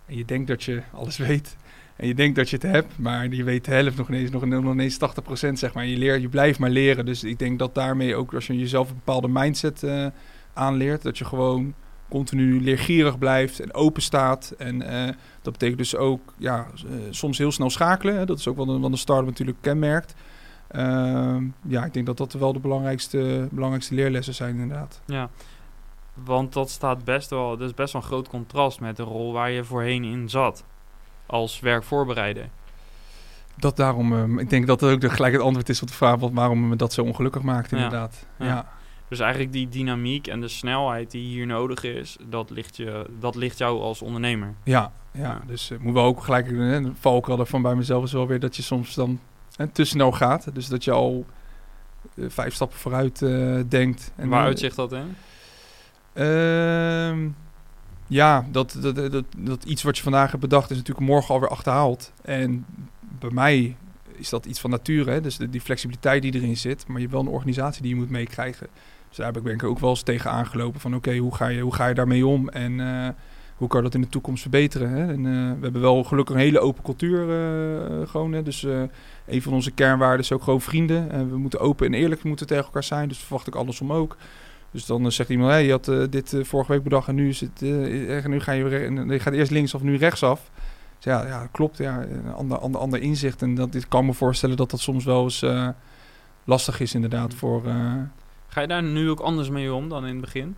en je denkt dat je alles weet... En je denkt dat je het hebt, maar je weet de helft nog ineens, nog, nog ineens 80% zeg maar. Je, leert, je blijft maar leren. Dus ik denk dat daarmee ook, als je jezelf een bepaalde mindset uh, aanleert, dat je gewoon continu leergierig blijft en open staat. En uh, dat betekent dus ook ja, uh, soms heel snel schakelen. Hè. Dat is ook wat een, wat een start natuurlijk kenmerkt. Ehm, ja, ik denk dat dat wel de belangrijkste, belangrijkste leerlessen zijn inderdaad. Ja, want dat staat best wel, dat is best wel een groot contrast met de rol waar je voorheen in zat als werkvoorbereider? Dat daarom, uh, ik denk dat dat ook de, gelijk het antwoord is op de vraag wat, waarom me dat zo ongelukkig maakt, inderdaad. Ja. ja. Dus eigenlijk die dynamiek en de snelheid die hier nodig is, dat ligt, je, dat ligt jou als ondernemer. Ja, ja. dus uh, moet wel ook gelijk, een valkuil van bij mezelf is wel weer dat je soms dan uh, te snel gaat. Dus dat je al vijf stappen vooruit denkt. En Waar uitzicht dat in? Ja, dat, dat, dat, iets wat je vandaag hebt bedacht is natuurlijk morgen alweer achterhaald. En bij mij is dat iets van nature, hè? dus die flexibiliteit die erin zit. Maar je hebt wel een organisatie die je moet meekrijgen. Dus daar heb ik, ben ik ook wel eens tegen aangelopen van oké, hoe, ga je, hoe ga je daarmee om? En uh, hoe kan dat in de toekomst verbeteren? Hè? En, eh, we hebben wel gelukkig een hele open cultuur eh, gewoon. Hè? Dus eh, een van onze kernwaarden is ook gewoon vrienden. En we moeten open en eerlijk moeten tegen elkaar zijn. Dus verwacht ik andersom ook. Dus dan eh, zegt iemand, hey, je had eh, dit eh, vorige week bedacht en nu, is het, en nu ga je, je gaat eerst links of nu rechtsaf. Dus ja, ja, klopt. Ja, een ander, ander, ander inzicht. En dat, ik kan me voorstellen dat dat soms wel eens lastig is inderdaad voor... eh, Ga je daar nu ook anders mee om dan in het begin?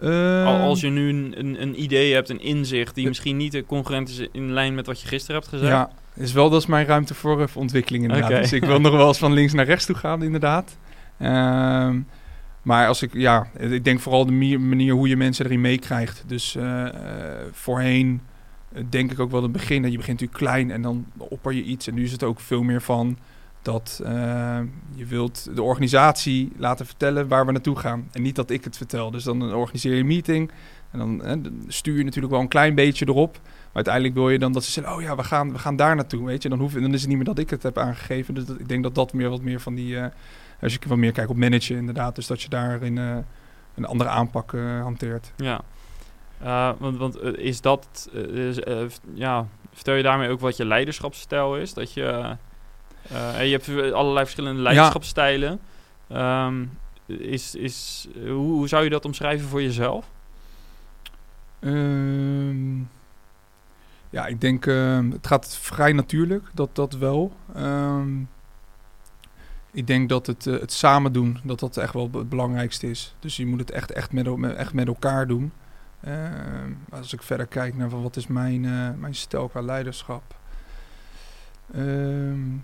Ehm, Als je nu een, een, een idee hebt, een inzicht die misschien niet congruent is in lijn met wat je gisteren hebt gezegd. Ja, is wel dat is mijn ruimte voor, voor ontwikkeling inderdaad. Dus ik wil nog wel eens van links naar rechts toe gaan inderdaad. Maar als ik, ja, ik denk vooral de manier hoe je mensen erin meekrijgt. Dus eh, eh, voorheen eh, denk ik ook wel het begin, dat je begint natuurlijk klein en dan opper je iets. En nu is het ook veel meer van dat je wilt de organisatie laten vertellen waar we naartoe gaan. En niet dat ik het vertel. Dus dan organiseer je een meeting en dan, stuur je natuurlijk wel een klein beetje erop. Maar uiteindelijk wil je dan dat ze zeggen, oh ja, we gaan, we gaan daar naartoe, weet je. Dan, hoef, dan is het niet meer dat ik het heb aangegeven. Dus ik denk dat dat meer wat meer van die... als je wat meer kijkt op managen inderdaad. Dus dat je daarin eh, een andere aanpak eh, hanteert. Ja. Eh, want want is dat, ja, vertel je daarmee ook wat je leiderschapsstijl is? Dat je, je hebt allerlei verschillende leiderschapsstijlen. Ehm, is, is, hoe, hoe zou je dat omschrijven voor jezelf? Ehm, ja, ik denk, ehm, het gaat vrij natuurlijk, dat dat wel. Ik denk dat het, eh, het samen doen, dat dat echt wel het belangrijkste is. Dus je moet het echt, echt, met, echt met elkaar doen. Ehm, als ik verder kijk naar van wat is mijn, eh, mijn stijl qua leiderschap. Ehm,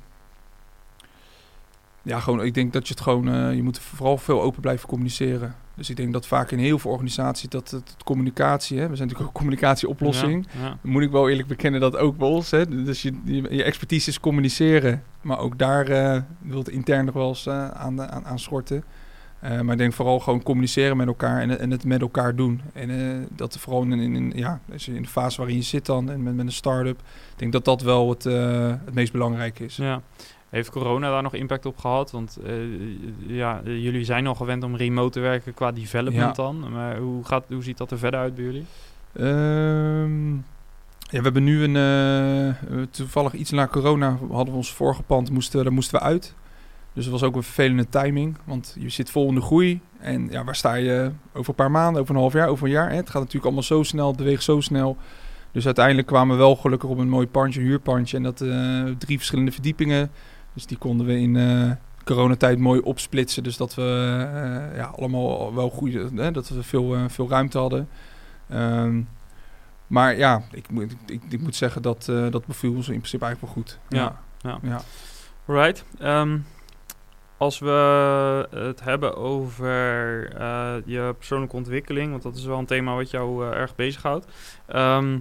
ja, gewoon, ik denk dat je het gewoon, eh, je moet vooral veel open blijven communiceren. Dus ik denk dat vaak in heel veel organisaties dat het, communicatie, hè, we zijn natuurlijk ook een communicatieoplossing. Ja, ja. Dan moet ik wel eerlijk bekennen dat ook bij ons. Hè, dus je, je, je expertise is communiceren. Maar ook daar eh wil het intern nog wel eens eh, aan, aan, aan schorten. Eh, maar ik denk vooral gewoon communiceren met elkaar en, en het met elkaar doen. En eh, dat vooral in, in, in- ja, als je in de fase waarin je zit dan en met, met een start-up. Ik denk dat dat wel het, het meest belangrijk is. Ja. Heeft corona daar nog impact op gehad? Want eh, ja, jullie zijn al gewend om remote te werken qua development Ja. dan. Maar hoe, gaat, hoe ziet dat er verder uit bij jullie? Ehm, ja, we hebben nu een... eh, toevallig iets na corona hadden we ons vorige pand, moesten, daar moesten we uit. Dus het was ook een vervelende timing. Want je zit vol in de groei. En ja, waar sta je over een paar maanden, over een half jaar, over een jaar? Hè? Het gaat natuurlijk allemaal zo snel, het beweegt zo snel. Dus uiteindelijk kwamen we wel gelukkig op een mooi pandje, een huurpandje. En dat eh, drie verschillende verdiepingen. Dus die konden we in eh, coronatijd mooi opsplitsen. Dus dat we eh, ja, allemaal wel goed, hè, dat we veel, eh, veel ruimte hadden. Ehm, maar ja, ik moet, ik, ik moet zeggen dat eh, dat beviel ons in principe eigenlijk wel goed. Ja, ja. ja. Right. Ehm, als we het hebben over je persoonlijke ontwikkeling, want dat is wel een thema wat jou erg bezighoudt. Ehm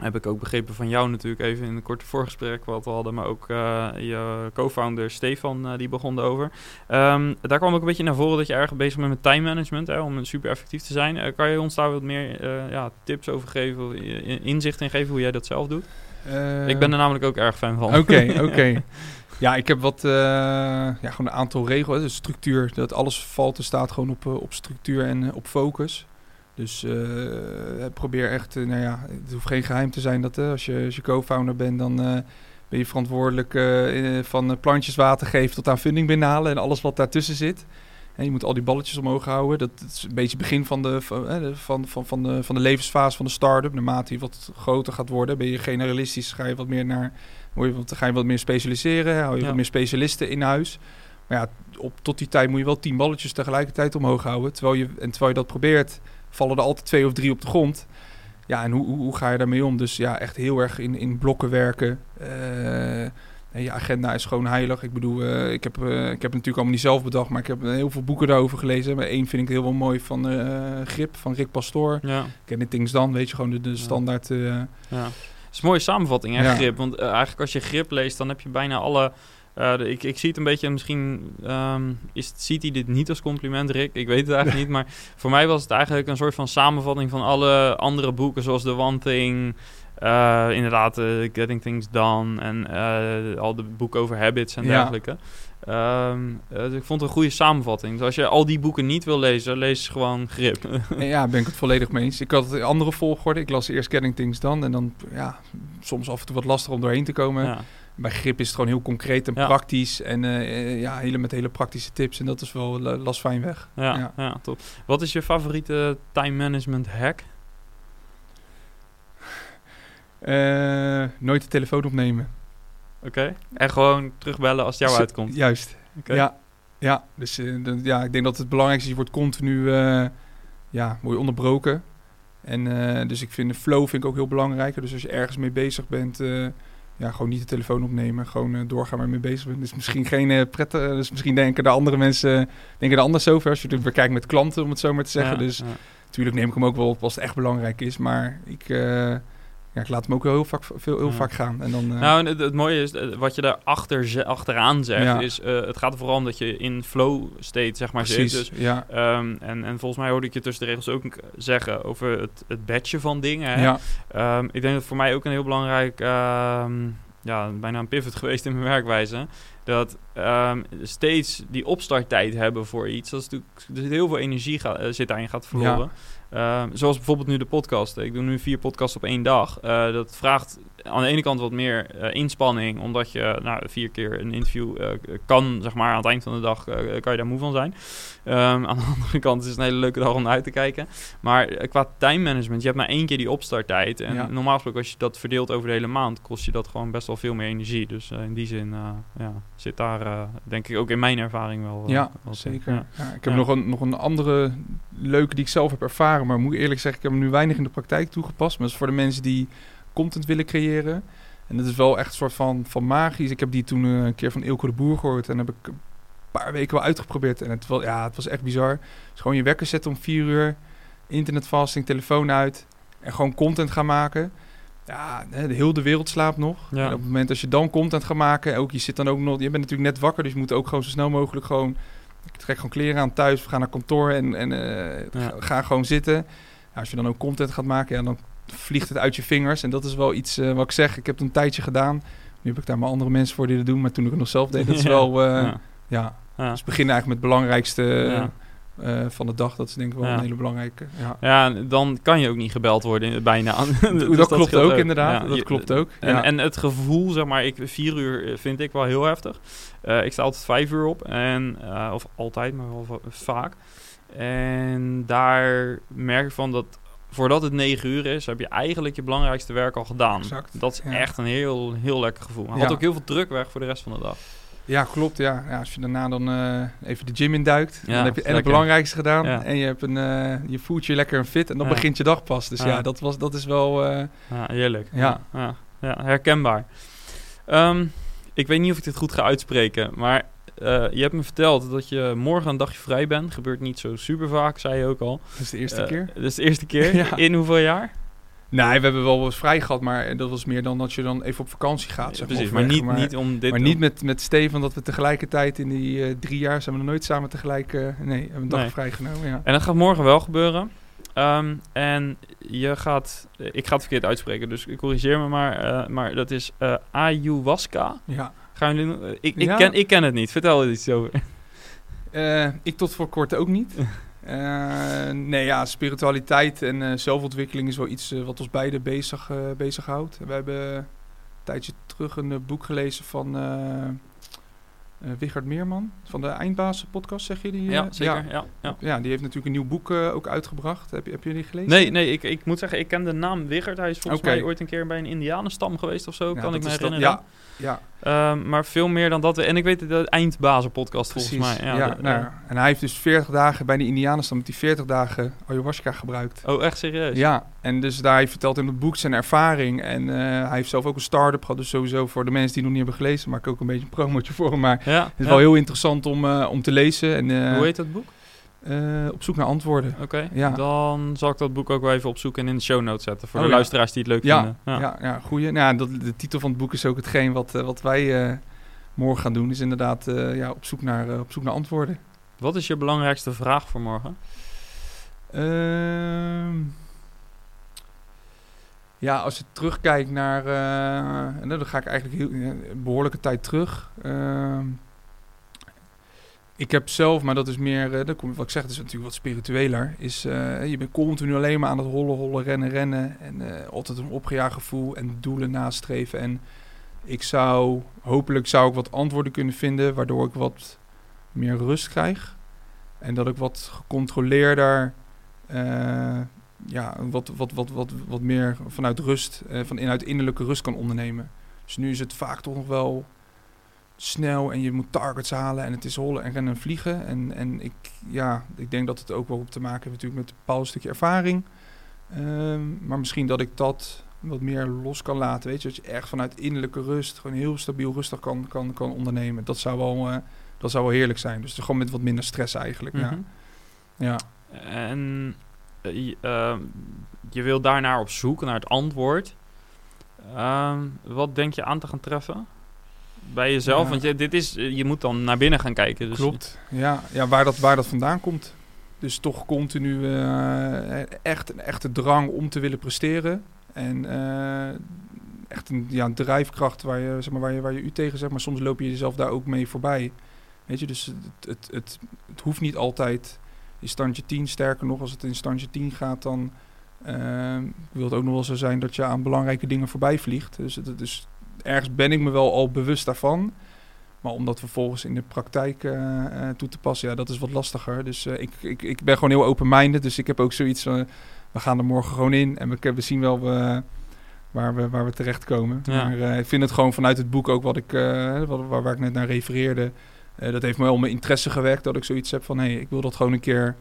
heb ik ook begrepen van jou natuurlijk even in een korte voorgesprek wat we hadden, maar ook eh, je co-founder Stefan eh, die begon erover. Ehm, daar kwam ook een beetje naar voren dat je erg bezig bent met time management, hè, om super effectief te zijn. Eh, kan je ons daar wat meer ja, tips over geven, inzicht in geven hoe jij dat zelf doet? Ik ben er namelijk ook erg fan van. Oké, oké. Ja, ik heb wat, ja, gewoon een aantal regels. Dus structuur, dat alles valt en staat gewoon op, op structuur en op focus. Dus eh, probeer echt, eh, nou ja, het hoeft geen geheim te zijn dat eh, als je, als je co-founder bent, dan ben je verantwoordelijk van plantjes water geven tot aan funding binnenhalen en alles wat daartussen zit. En je moet al die balletjes omhoog houden. Dat, dat is een beetje het begin van de, van, van, van, van, de, van de levensfase van de start-up. Naarmate je wat groter gaat worden, ben je generalistisch, ga je wat meer naar Word je, wat- ga je wat meer specialiseren, hou je Ja. wat meer specialisten in huis. Maar ja, op, tot die tijd moet je wel tien balletjes tegelijkertijd omhoog houden. Terwijl je, en terwijl je dat probeert, vallen er altijd twee of drie op de grond. Ja, en hoe, hoe, hoe ga je daarmee om? Dus ja, echt heel erg in, in blokken werken. Eh, je agenda is gewoon heilig. Ik bedoel, eh, ik, heb, eh, ik heb het natuurlijk allemaal niet zelf bedacht, maar ik heb heel veel boeken daarover gelezen. Maar één vind ik heel wel mooi van Grip, van Rick Pastoor. Ja. Ken dit things dan, weet je, gewoon de, de standaard... Ja. Het is een mooie samenvatting, hè, Ja. grip. Want eigenlijk als je grip leest, dan heb je bijna alle... eh, ik, ik zie het een beetje, misschien ehm, is, ziet hij dit niet als compliment, Rick. Ik weet het eigenlijk niet. Maar voor mij was het eigenlijk een soort van samenvatting van alle andere boeken, zoals The One Thing... eh, inderdaad, eh, Getting Things Done en al de boeken over habits en Ja. dergelijke. Ehm, eh, dus ik vond het een goede samenvatting. Dus als je al die boeken niet wil lezen, lees gewoon Grip. Ja, ben ik het volledig mee eens. Ik had het in andere volgorde. Ik las eerst Getting Things dan. En dan, ja, soms af en toe wat lastig om doorheen te komen. ja. Bij Grip is het gewoon heel concreet en Ja. praktisch. En eh, eh, ja, hele, met hele praktische tips. En dat is wel uh, las fijn weg. Ja, ja. Ja. top. Wat is je favoriete time management hack? Eh, nooit de telefoon opnemen. Oké. En gewoon terugbellen als het jou uitkomt. Juist. Ja, ja. Dus ja, ik denk dat het belangrijkste is, je wordt continu ja, word je onderbroken. En dus ik vind de flow vind ik ook heel belangrijk. Dus als je ergens mee bezig bent, ja, gewoon niet de telefoon opnemen. Gewoon eh, doorgaan waar je mee bezig bent. Dus misschien geen eh pret. eh, dus misschien denken de andere mensen denken er anders over. Als je het weer kijkt met klanten, om het zo maar te zeggen. Ja, dus ja. natuurlijk neem ik hem ook wel op als het echt belangrijk is. Maar ik, ja, ik laat hem ook wel heel vaak, veel, heel Ja. vaak gaan. En dan, eh, Nou, en het, het mooie is, eh, wat je daar achter, achteraan zegt, Ja. is eh, het gaat er vooral om dat je in flow state, zeg maar, precies. zit. Dus, ja. ehm, en, en volgens mij hoorde ik je tussen de regels ook zeggen over het, het batchen van dingen. Hè? Ja, Ehm, ik denk dat voor mij ook een heel belangrijk, ehm, ja, bijna een pivot geweest in mijn werkwijze. Dat steeds die opstarttijd hebben voor iets. Dat is natuurlijk, er zit heel veel energie ga, zit daarin gaat verloren. Ehm, zoals bijvoorbeeld nu de podcast. Ik doe nu vier podcasts op één dag. Eh, dat vraagt aan de ene kant wat meer eh, inspanning, omdat je nou, vier keer een interview eh, kan, zeg maar, aan het eind van de dag kan je daar moe van zijn. Ehm, aan de andere kant is het een hele leuke dag om naar uit te kijken. Maar qua time management, je hebt maar één keer die opstarttijd. En Ja. normaal gesproken, als je dat verdeelt over de hele maand, kost je dat gewoon best wel veel meer energie. Dus in die zin ja, zit daar, denk ik, ook in mijn ervaring wel. Ja, wel zeker. Ja. Ja. ik heb nog, een, nog een andere leuke die ik zelf heb ervaren. Maar moet ik eerlijk zeggen, ik heb hem nu weinig in de praktijk toegepast. Maar dat is voor de mensen die content willen creëren. En dat is wel echt een soort van, van magisch. Ik heb die toen eh, een keer van Ilko de Boer gehoord. En heb ik een paar weken wel uitgeprobeerd. En het was, ja, het was echt bizar. Dus gewoon je wekker zetten om vier uur. Internetvasting, telefoon uit. En gewoon content gaan maken. Ja, de, heel de wereld slaapt nog. Ja. En op het moment als je dan content gaat maken, ook je zit dan ook nog, je bent natuurlijk net wakker, dus je moet ook gewoon zo snel mogelijk gewoon, ik trek gewoon kleren aan thuis, we gaan naar kantoor en, en Ja. ga, gewoon zitten. Ja, als je dan ook content gaat maken, ja, dan vliegt het uit je vingers. En dat is wel iets eh, wat ik zeg, ik heb het een tijdje gedaan. Nu heb ik daar maar andere mensen voor die dat doen, maar toen ik het nog zelf deed, dat is wel, eh, Ja. ja. Ja. Dus begin eigenlijk met het belangrijkste Eh, van de dag. Dat is denk ik wel Ja. een hele belangrijke. Ja. Ja, dan kan je ook niet gebeld worden in- bijna. Dus dat, klopt ook, inderdaad. Ja, dat je- klopt ook. En, en het gevoel, zeg maar, ik, vier uur eh, vind ik wel heel heftig. Eh, ik sta altijd vijf uur op. En, eh, of altijd, maar wel va- vaak. En daar merk ik van dat voordat het negen uur is, heb je eigenlijk je belangrijkste werk al gedaan. Exact, Dat is echt een heel, heel lekker gevoel. Had ook heel veel druk weg voor de rest van de dag. Ja, klopt. Ja. Ja, als je daarna dan eh, even de gym induikt, Ja, dan heb je en het belangrijkste gedaan. Ja. En je, hebt een, eh, je voelt je lekker en fit en dan begint je dag pas. Dus ja, dat, was, dat is wel... eh, Ja, heerlijk. Ja. ja, ja, herkenbaar. Ehm, ik weet niet of ik dit goed ga uitspreken, maar je hebt me verteld dat je morgen een dagje vrij bent. Gebeurt niet zo super vaak, zei je ook al. dat is de eerste keer. Dat is de eerste keer? In hoeveel jaar? Nee, we hebben wel eens vrij gehad, maar dat was meer dan dat je dan even op vakantie gaat. zeg Precies, maar niet, niet om dit... maar niet met, met Steven, dat we tegelijkertijd in die eh, drie jaar zijn we nog nooit samen tegelijk... eh, nee, hebben een dag Nee. vrijgenomen, ja. En dat gaat morgen wel gebeuren. Ehm, en je gaat... eh, Ik ga het verkeerd uitspreken, dus corrigeer me maar. maar dat is ayahuasca. ja. Gaan jullie... ik, ik, Ja. ken, ik ken het niet. Vertel er iets over. Ik tot voor kort ook niet. Eh, nee, ja, spiritualiteit en eh, zelfontwikkeling is wel iets eh, wat ons beiden bezig, bezighoudt. We hebben een tijdje terug een boek gelezen van eh eh, Wichard Meerman, van de Eindbazen podcast, zeg je die? eh? Ja, zeker. Ja. Ja, ja. Ja, die heeft natuurlijk een nieuw boek eh, ook uitgebracht. Heb je, heb je die gelezen? Nee, nee ik, ik moet zeggen, ik ken de naam Wiggert. Hij is volgens mij ooit een keer bij een indianenstam geweest of zo, kan ik me dat- herinneren. Ja, ja, Ehm, maar veel meer dan dat. En ik weet de Eindbazen podcast precies. volgens mij. Ja, Ja, de- nou, en hij heeft dus 40 dagen bij de Indianenstam, met die 40 dagen ayahuasca gebruikt. Oh, echt serieus? Ja, en dus daar hij vertelt in het boek zijn ervaring. En eh, hij heeft zelf ook een start-up gehad. Dus sowieso voor de mensen die nog niet hebben gelezen, maak ik ook een beetje een promotje voor hem. Maar ja, het is ja. wel heel interessant om, eh, om te lezen. En, eh, Hoe heet dat boek? op zoek naar antwoorden. Oké, Ja. dan zal ik dat boek ook wel even opzoeken en in de show notes zetten. Voor Oh, de ja. luisteraars die het leuk Ja, vinden. ja, ja, goeie. Nou, dat, de titel van het boek is ook hetgeen wat, wat wij morgen gaan doen. Is inderdaad ja, op, zoek naar, op zoek naar antwoorden. Wat is je belangrijkste vraag voor morgen? Ehm, ja, als je terugkijkt naar... eh, en dan ga ik eigenlijk heel, een behoorlijke tijd terug. Ehm, Ik heb zelf, maar dat is meer, eh, dat kom, wat ik zeg, dat is natuurlijk wat spiritueler. Is, eh, je bent continu alleen maar aan het hollen, hollen, rennen, rennen. En eh, altijd een opgejaagd gevoel en doelen nastreven. En ik zou, hopelijk zou ik wat antwoorden kunnen vinden, waardoor ik wat meer rust krijg. En dat ik wat gecontroleerder, eh, ja, wat, wat, wat, wat, wat meer vanuit rust, eh, van inhoud innerlijke rust kan ondernemen. Dus nu is het vaak toch nog wel snel en je moet targets halen en het is hollen en rennen en vliegen. En, en ik, ja, ik denk dat het ook wel op te maken heeft natuurlijk met een bepaald stukje ervaring. Ehm, maar misschien dat ik dat wat meer los kan laten. Weet je, dat je echt vanuit innerlijke rust gewoon heel stabiel rustig kan, kan, kan ondernemen. Dat zou wel, eh, dat zou wel heerlijk zijn. Dus gewoon met wat minder stress eigenlijk. Mhm. Ja. ja. En eh, je, ehm, je wil daarnaar op zoek, naar het antwoord. Ehm, wat denk je aan te gaan treffen? Bij jezelf? Ja. Want je, dit is, eh, je moet dan naar binnen gaan kijken. Dus Klopt. Ja, ja waar, dat, waar dat vandaan komt. Dus toch continu eh, echt een echte drang om te willen presteren. En echt een ja, een drijfkracht waar je, zeg maar, waar, je, waar je u tegen zegt. Maar soms loop je jezelf daar ook mee voorbij. Weet je, dus het, het, het, het hoeft niet altijd in standje 10. Sterker nog, als het in standje 10 gaat, dan eh, wil het ook nog wel zo zijn dat je aan belangrijke dingen voorbij vliegt. Dus, het, dus ergens ben ik me wel al bewust daarvan. Maar om dat vervolgens in de praktijk eh, eh, toe te passen, ja, dat is wat lastiger. Dus eh, ik, ik, ik ben gewoon heel open-minded. Dus ik heb ook zoiets van, we gaan er morgen gewoon in. En we, we zien wel waar, we, waar we terechtkomen. Ja. Maar ik vind het gewoon vanuit het boek ook wat ik, wat, waar, waar ik net naar refereerde. Eh, dat heeft me wel mijn interesse gewekt. Dat ik zoiets heb van, hé, hey, ik wil dat gewoon een keer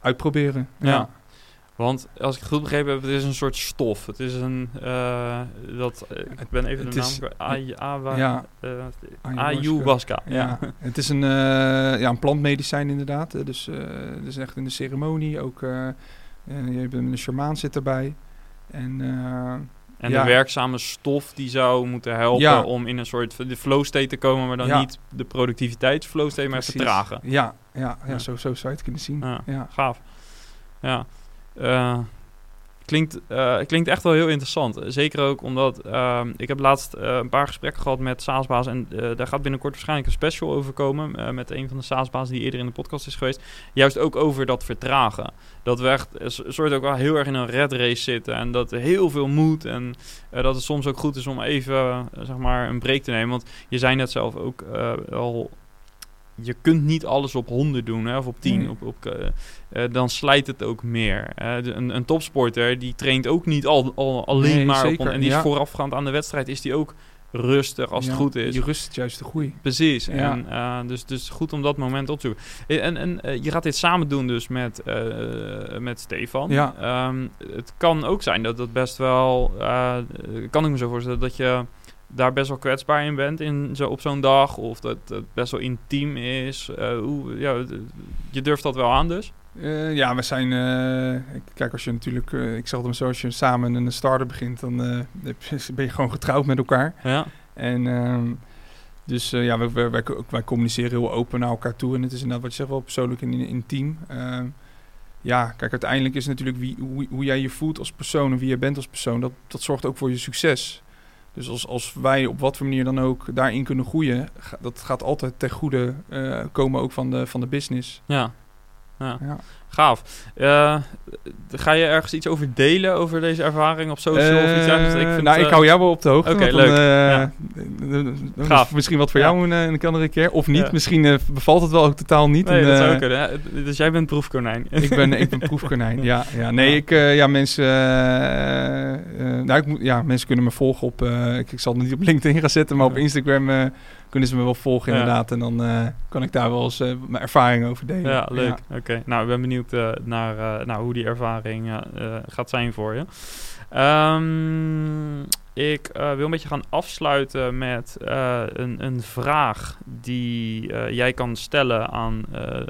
uitproberen. Ja. Want als ik het goed begrepen heb, het is een soort stof. Het is een, eh, dat, eh, ik ben even Het de naam is- kwijt. Ay- awa- Ja. Ayahuasca. Ayahuasca. Ja. Ja, het is een, ja, een plantmedicijn inderdaad. Dus, eh dus echt in de ceremonie ook. je hebt een shamaan zit erbij. En En Ja. de werkzame stof die zou moeten helpen Ja. om in een soort de flow state te komen, maar dan Ja. niet de productiviteitsflow state, maar precies. vertragen. Ja, ja, ja. Zo, zo zou je het kunnen zien. Ja. Ja. Gaaf. Ja. Eh, klinkt, eh, klinkt echt wel heel interessant. Zeker ook omdat ehm, ik heb laatst eh, een paar gesprekken gehad met SaaS-baas. En eh, daar gaat binnenkort waarschijnlijk een special over komen. met een van de SaaS-bazen die eerder in de podcast is geweest. Juist ook over dat vertragen. Dat we echt soort ook wel heel erg in een red race zitten. En dat heel veel moet. En dat het soms ook goed is om even zeg maar een break te nemen. Want je zei net zelf ook al je kunt niet alles op 100 doen hè, of op 10. Nee. Op, op, eh, eh, dan slijt het ook meer. Eh, de- een, een topsporter die traint ook niet al, al, alleen Nee, maar op zeker, 100. En die is voorafgaand aan de wedstrijd is die ook rustig als Ja, het goed is. Je rust juist de groei. Precies. Ja. En, dus, dus goed om dat moment op te zoeken. En, en je gaat dit samen doen dus met, met Stefan. Ja. Ehm, het kan ook zijn dat het best wel... kan ik me zo voorstellen dat je daar best wel kwetsbaar in bent in zo, op zo'n dag. Of dat het best wel intiem is. Eh, hoe, ja, je durft dat wel aan dus. Eh, ja, we zijn. eh, kijk, als je natuurlijk. ik zeg het maar zo, als je samen een starter begint, dan ben je gewoon getrouwd met elkaar. Ja. En ehm, dus ja, wij, wij, wij, communiceren heel open naar elkaar toe. En het is inderdaad wat je zegt wel persoonlijk en in- intiem. Ehm, ja, kijk, uiteindelijk is natuurlijk wie, hoe, hoe jij je voelt als persoon en wie je bent als persoon, dat, dat zorgt ook voor je succes. Dus als, als wij op wat voor manier dan ook daarin kunnen groeien, ga- dat gaat altijd ten goede eh, komen ook van de, van de business. Ja. ja. Ja. Gaaf. Eh, ga je ergens iets over delen over deze ervaring op social of iets dergelijks? Eh, Ik vind nou, ik eh, hou jou wel op de hoogte. Oké, leuk. Ja. Gaaf. Misschien wat voor Ja. jou een, een andere keer. Of niet. Ja. misschien bevalt het wel ook totaal niet. Nee, En, dat zou kunnen. Dus jij bent proefkonijn. ik ben, ik ben proefkonijn. Ja, ja. Nee, ik, ja, mensen, nou, ik moet, ja, mensen kunnen me volgen op, ik, ik zal het niet op LinkedIn gaan zetten, maar op. Instagram kunnen ze me wel volgen inderdaad. En dan eh, kan ik daar wel eens eh, mijn ervaring over delen. Ja, leuk. Oké, nou, ik ben benieuwd eh, naar, naar hoe die ervaring gaat zijn voor je. Ehm, ik wil een beetje gaan afsluiten met een, een vraag die jij kan stellen aan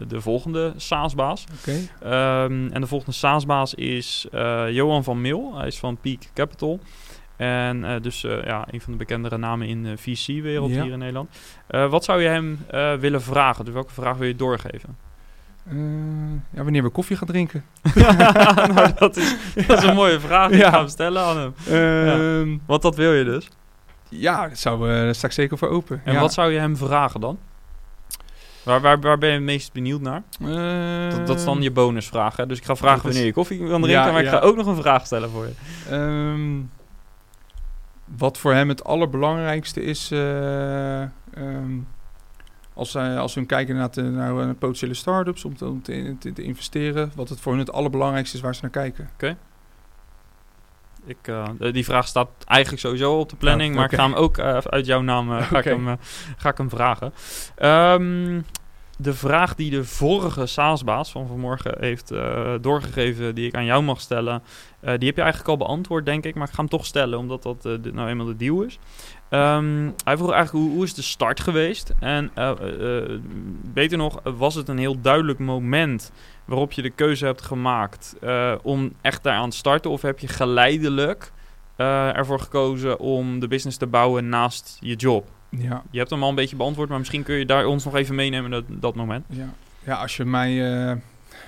de volgende SaaS-baas. Oké. Ehm, en de volgende SaaS-baas is Johan van Mil. Hij is van Peak Capital. En eh, dus eh, ja, een van de bekendere namen in de VC-wereld Ja. hier in Nederland. Eh, wat zou je hem willen vragen? Dus welke vraag wil je doorgeven? Ja, wanneer we koffie gaan drinken. nou, dat is, dat is een mooie vraag. Ik Ja. ga hem stellen aan hem. Ehm, Want dat wil je dus. ja, daar zou, sta ik zeker voor open. En ja. wat zou je hem vragen dan? Waar, waar, waar ben je het meest benieuwd naar? Dat, dat is dan je bonusvraag. Hè? Dus ik ga vragen wanneer je koffie kan drinken, maar ik ga ook nog een vraag stellen voor je. Ehm, wat voor hem het allerbelangrijkste is, eh, ehm, als, hij, als we kijken naar, de, naar potentiële start-ups om, te, om te, te- te investeren, wat het voor hun het allerbelangrijkste is waar ze naar kijken. Ik, eh, die vraag staat eigenlijk sowieso op de planning, maar oké. ik ga hem ook eh, uit jouw naam ga, Oké. ik hem, ga ik hem vragen. Ehm, de vraag die de vorige SaaS-baas van vanmorgen heeft eh, doorgegeven, die ik aan jou mag stellen, eh, die heb je eigenlijk al beantwoord, denk ik. Maar ik ga hem toch stellen, omdat dat de- nou eenmaal de deal is. Ehm, hij vroeg eigenlijk, hoe, hoe is de start geweest? En beter nog, was het een heel duidelijk moment waarop je de keuze hebt gemaakt om echt daaraan te starten? Of heb je geleidelijk ervoor gekozen om de business te bouwen naast je job? Ja, Je hebt hem al een beetje beantwoord, maar misschien kun je daar ons nog even meenemen dat, dat moment. ja. ja als je mij eh,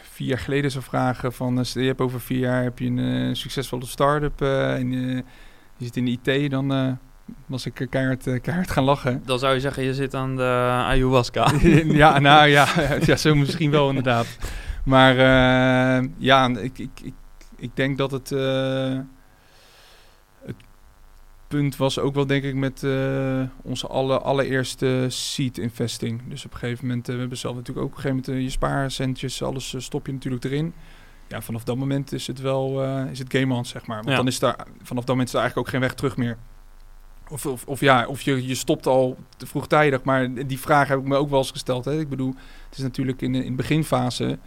vier jaar geleden zou vragen van, eh, je hebt over vier jaar heb je een eh, succesvolle start-up en je zit in de IT, dan was ik keihard, keihard gaan lachen. Dan zou je zeggen, je zit aan de ayahuasca. ja, nou ja, ja, zo misschien wel inderdaad. Maar ja, ik, ik, ik, ik denk dat het, het punt was ook wel denk ik met eh, onze alle, allereerste seed investing. Dus op een gegeven moment, eh, we hebben zelf natuurlijk ook op een gegeven moment eh, je spaarcentjes, alles stop je natuurlijk erin. Ja, vanaf dat moment is het wel, is het game on, zeg maar. Want Ja. dan is daar, vanaf dat moment is er eigenlijk ook geen weg terug meer. Of, of, of ja, of je, je stopt al te vroegtijdig. Maar die vraag heb ik me ook wel eens gesteld. Hè. Ik bedoel, het is natuurlijk in de, in de beginfase...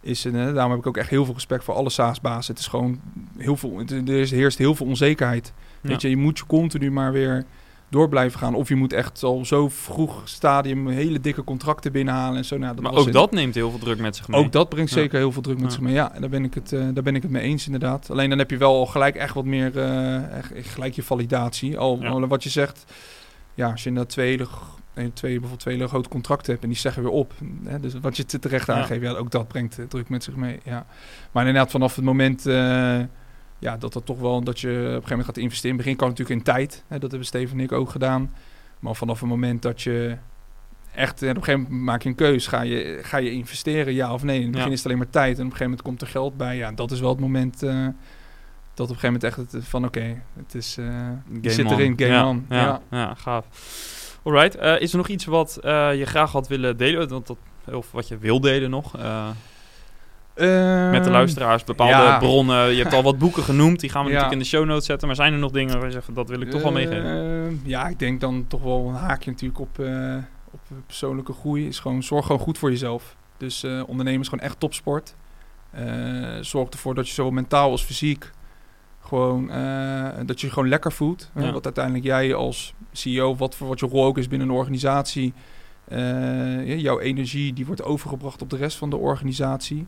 Is, hè, daarom heb ik ook echt heel veel respect voor alle SaaS-bazen. Het is gewoon heel veel... Er is- heerst heel veel onzekerheid. Ja. Weet je, je moet je continu maar weer door blijven gaan. Of je moet echt al zo vroeg stadium hele dikke contracten binnenhalen en zo. Nou, dat Maar ook in- dat neemt heel veel druk met zich mee. ook dat brengt Ja. zeker heel veel druk met Ja. zich mee. Ja, daar ben, ik het, eh, daar ben ik het mee eens inderdaad. Alleen dan heb je wel gelijk echt wat meer, eh, echt, gelijk je validatie. Al, Ja. wat je zegt, ja, als je inderdaad twee, hele, twee, bijvoorbeeld twee hele grote contracten hebt en die zeggen weer op. Hè, dus wat je te- terecht aangeeft, ja, ook dat brengt eh, druk met zich mee. Ja. Maar inderdaad vanaf het moment... ja, dat dat toch wel dat je op een gegeven moment gaat investeren. In het begin kan het natuurlijk in tijd. Hè, dat hebben Steven en ik ook gedaan. Maar vanaf het moment dat je echt... En op een gegeven moment maak je een keus. Ga je, ga je investeren, ja of nee? In het begin Ja. is het alleen maar tijd. En op een gegeven moment komt er geld bij. Ja, dat is wel het moment... eh, dat op een gegeven moment echt het, van... Oké, het is... eh, je zit erin, game ja, on. Ja, Ja. ja. gaaf. Alright, eh, is er nog iets wat je graag had willen delen? Dat, of wat je wil delen nog? Met de Ehm, luisteraars, bepaalde ja. bronnen. Je hebt al wat boeken genoemd, die gaan we Ja. natuurlijk in de show notes zetten. Maar zijn er nog dingen waar je zegt, dat wil ik toch wel meegeven? Eh, ja, ik denk dan toch wel een haakje natuurlijk op, eh, op persoonlijke groei. Is gewoon, zorg gewoon goed voor jezelf. Dus eh ondernemen is gewoon echt topsport. Eh, zorg ervoor dat je zowel mentaal als fysiek gewoon, dat je je gewoon lekker voelt. Ja. Wat uiteindelijk jij als CEO, wat voor wat je rol ook is binnen een organisatie, jouw energie die wordt overgebracht op de rest van de organisatie.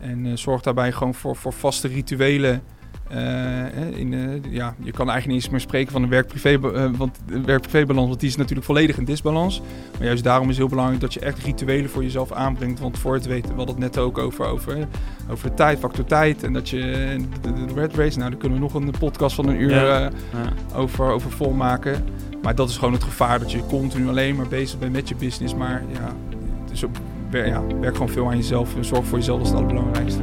En eh, zorg daarbij gewoon voor, voor vaste rituelen. Eh, in, eh, ja, je kan eigenlijk niet eens meer spreken van een werk-privé, want de werk-privé-balans, want die is natuurlijk volledig in disbalans. Maar juist daarom is het heel belangrijk dat je echt rituelen voor jezelf aanbrengt. Want voor het weten, we hadden het net ook over, over, over de tijd, factor tijd. En dat je de, red race, nou daar kunnen we nog een podcast van een uur Ja. Ja. over, over volmaken. Maar dat is gewoon het gevaar dat je continu alleen maar bezig bent met je business. Maar ja, dus ook, wer- ja werk gewoon veel aan jezelf. Zorg voor jezelf, dat is het allerbelangrijkste.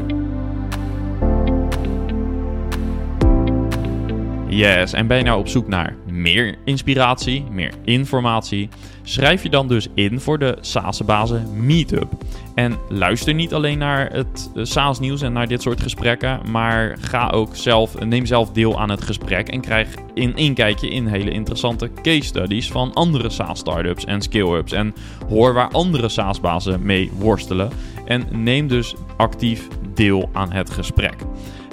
Yes, en ben je nou op zoek naar meer inspiratie, meer informatie? Schrijf je dan dus in voor de SaaS-bazen Meetup. En luister niet alleen naar het eh, SaaS-nieuws en naar dit soort gesprekken, maar ga ook zelf, neem zelf deel aan het gesprek en krijg een inkijkje in hele interessante case studies van andere SaaS-startups en scale-ups. En hoor waar andere SaaS-bazen mee worstelen en neem dus actief deel aan het gesprek.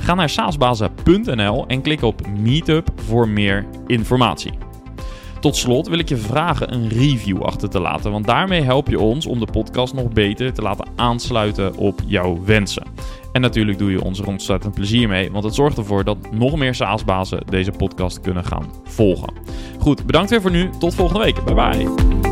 Ga naar saasbazen.nl en klik op Meetup voor meer informatie. Tot slot wil ik je vragen een review achter te laten, want daarmee help je ons om de podcast nog beter te laten aansluiten op jouw wensen. En natuurlijk doe je ons er ontzettend plezier mee, want het zorgt ervoor dat nog meer SaaS-bazen deze podcast kunnen gaan volgen. Goed, bedankt weer voor nu. Tot volgende week. Bye bye.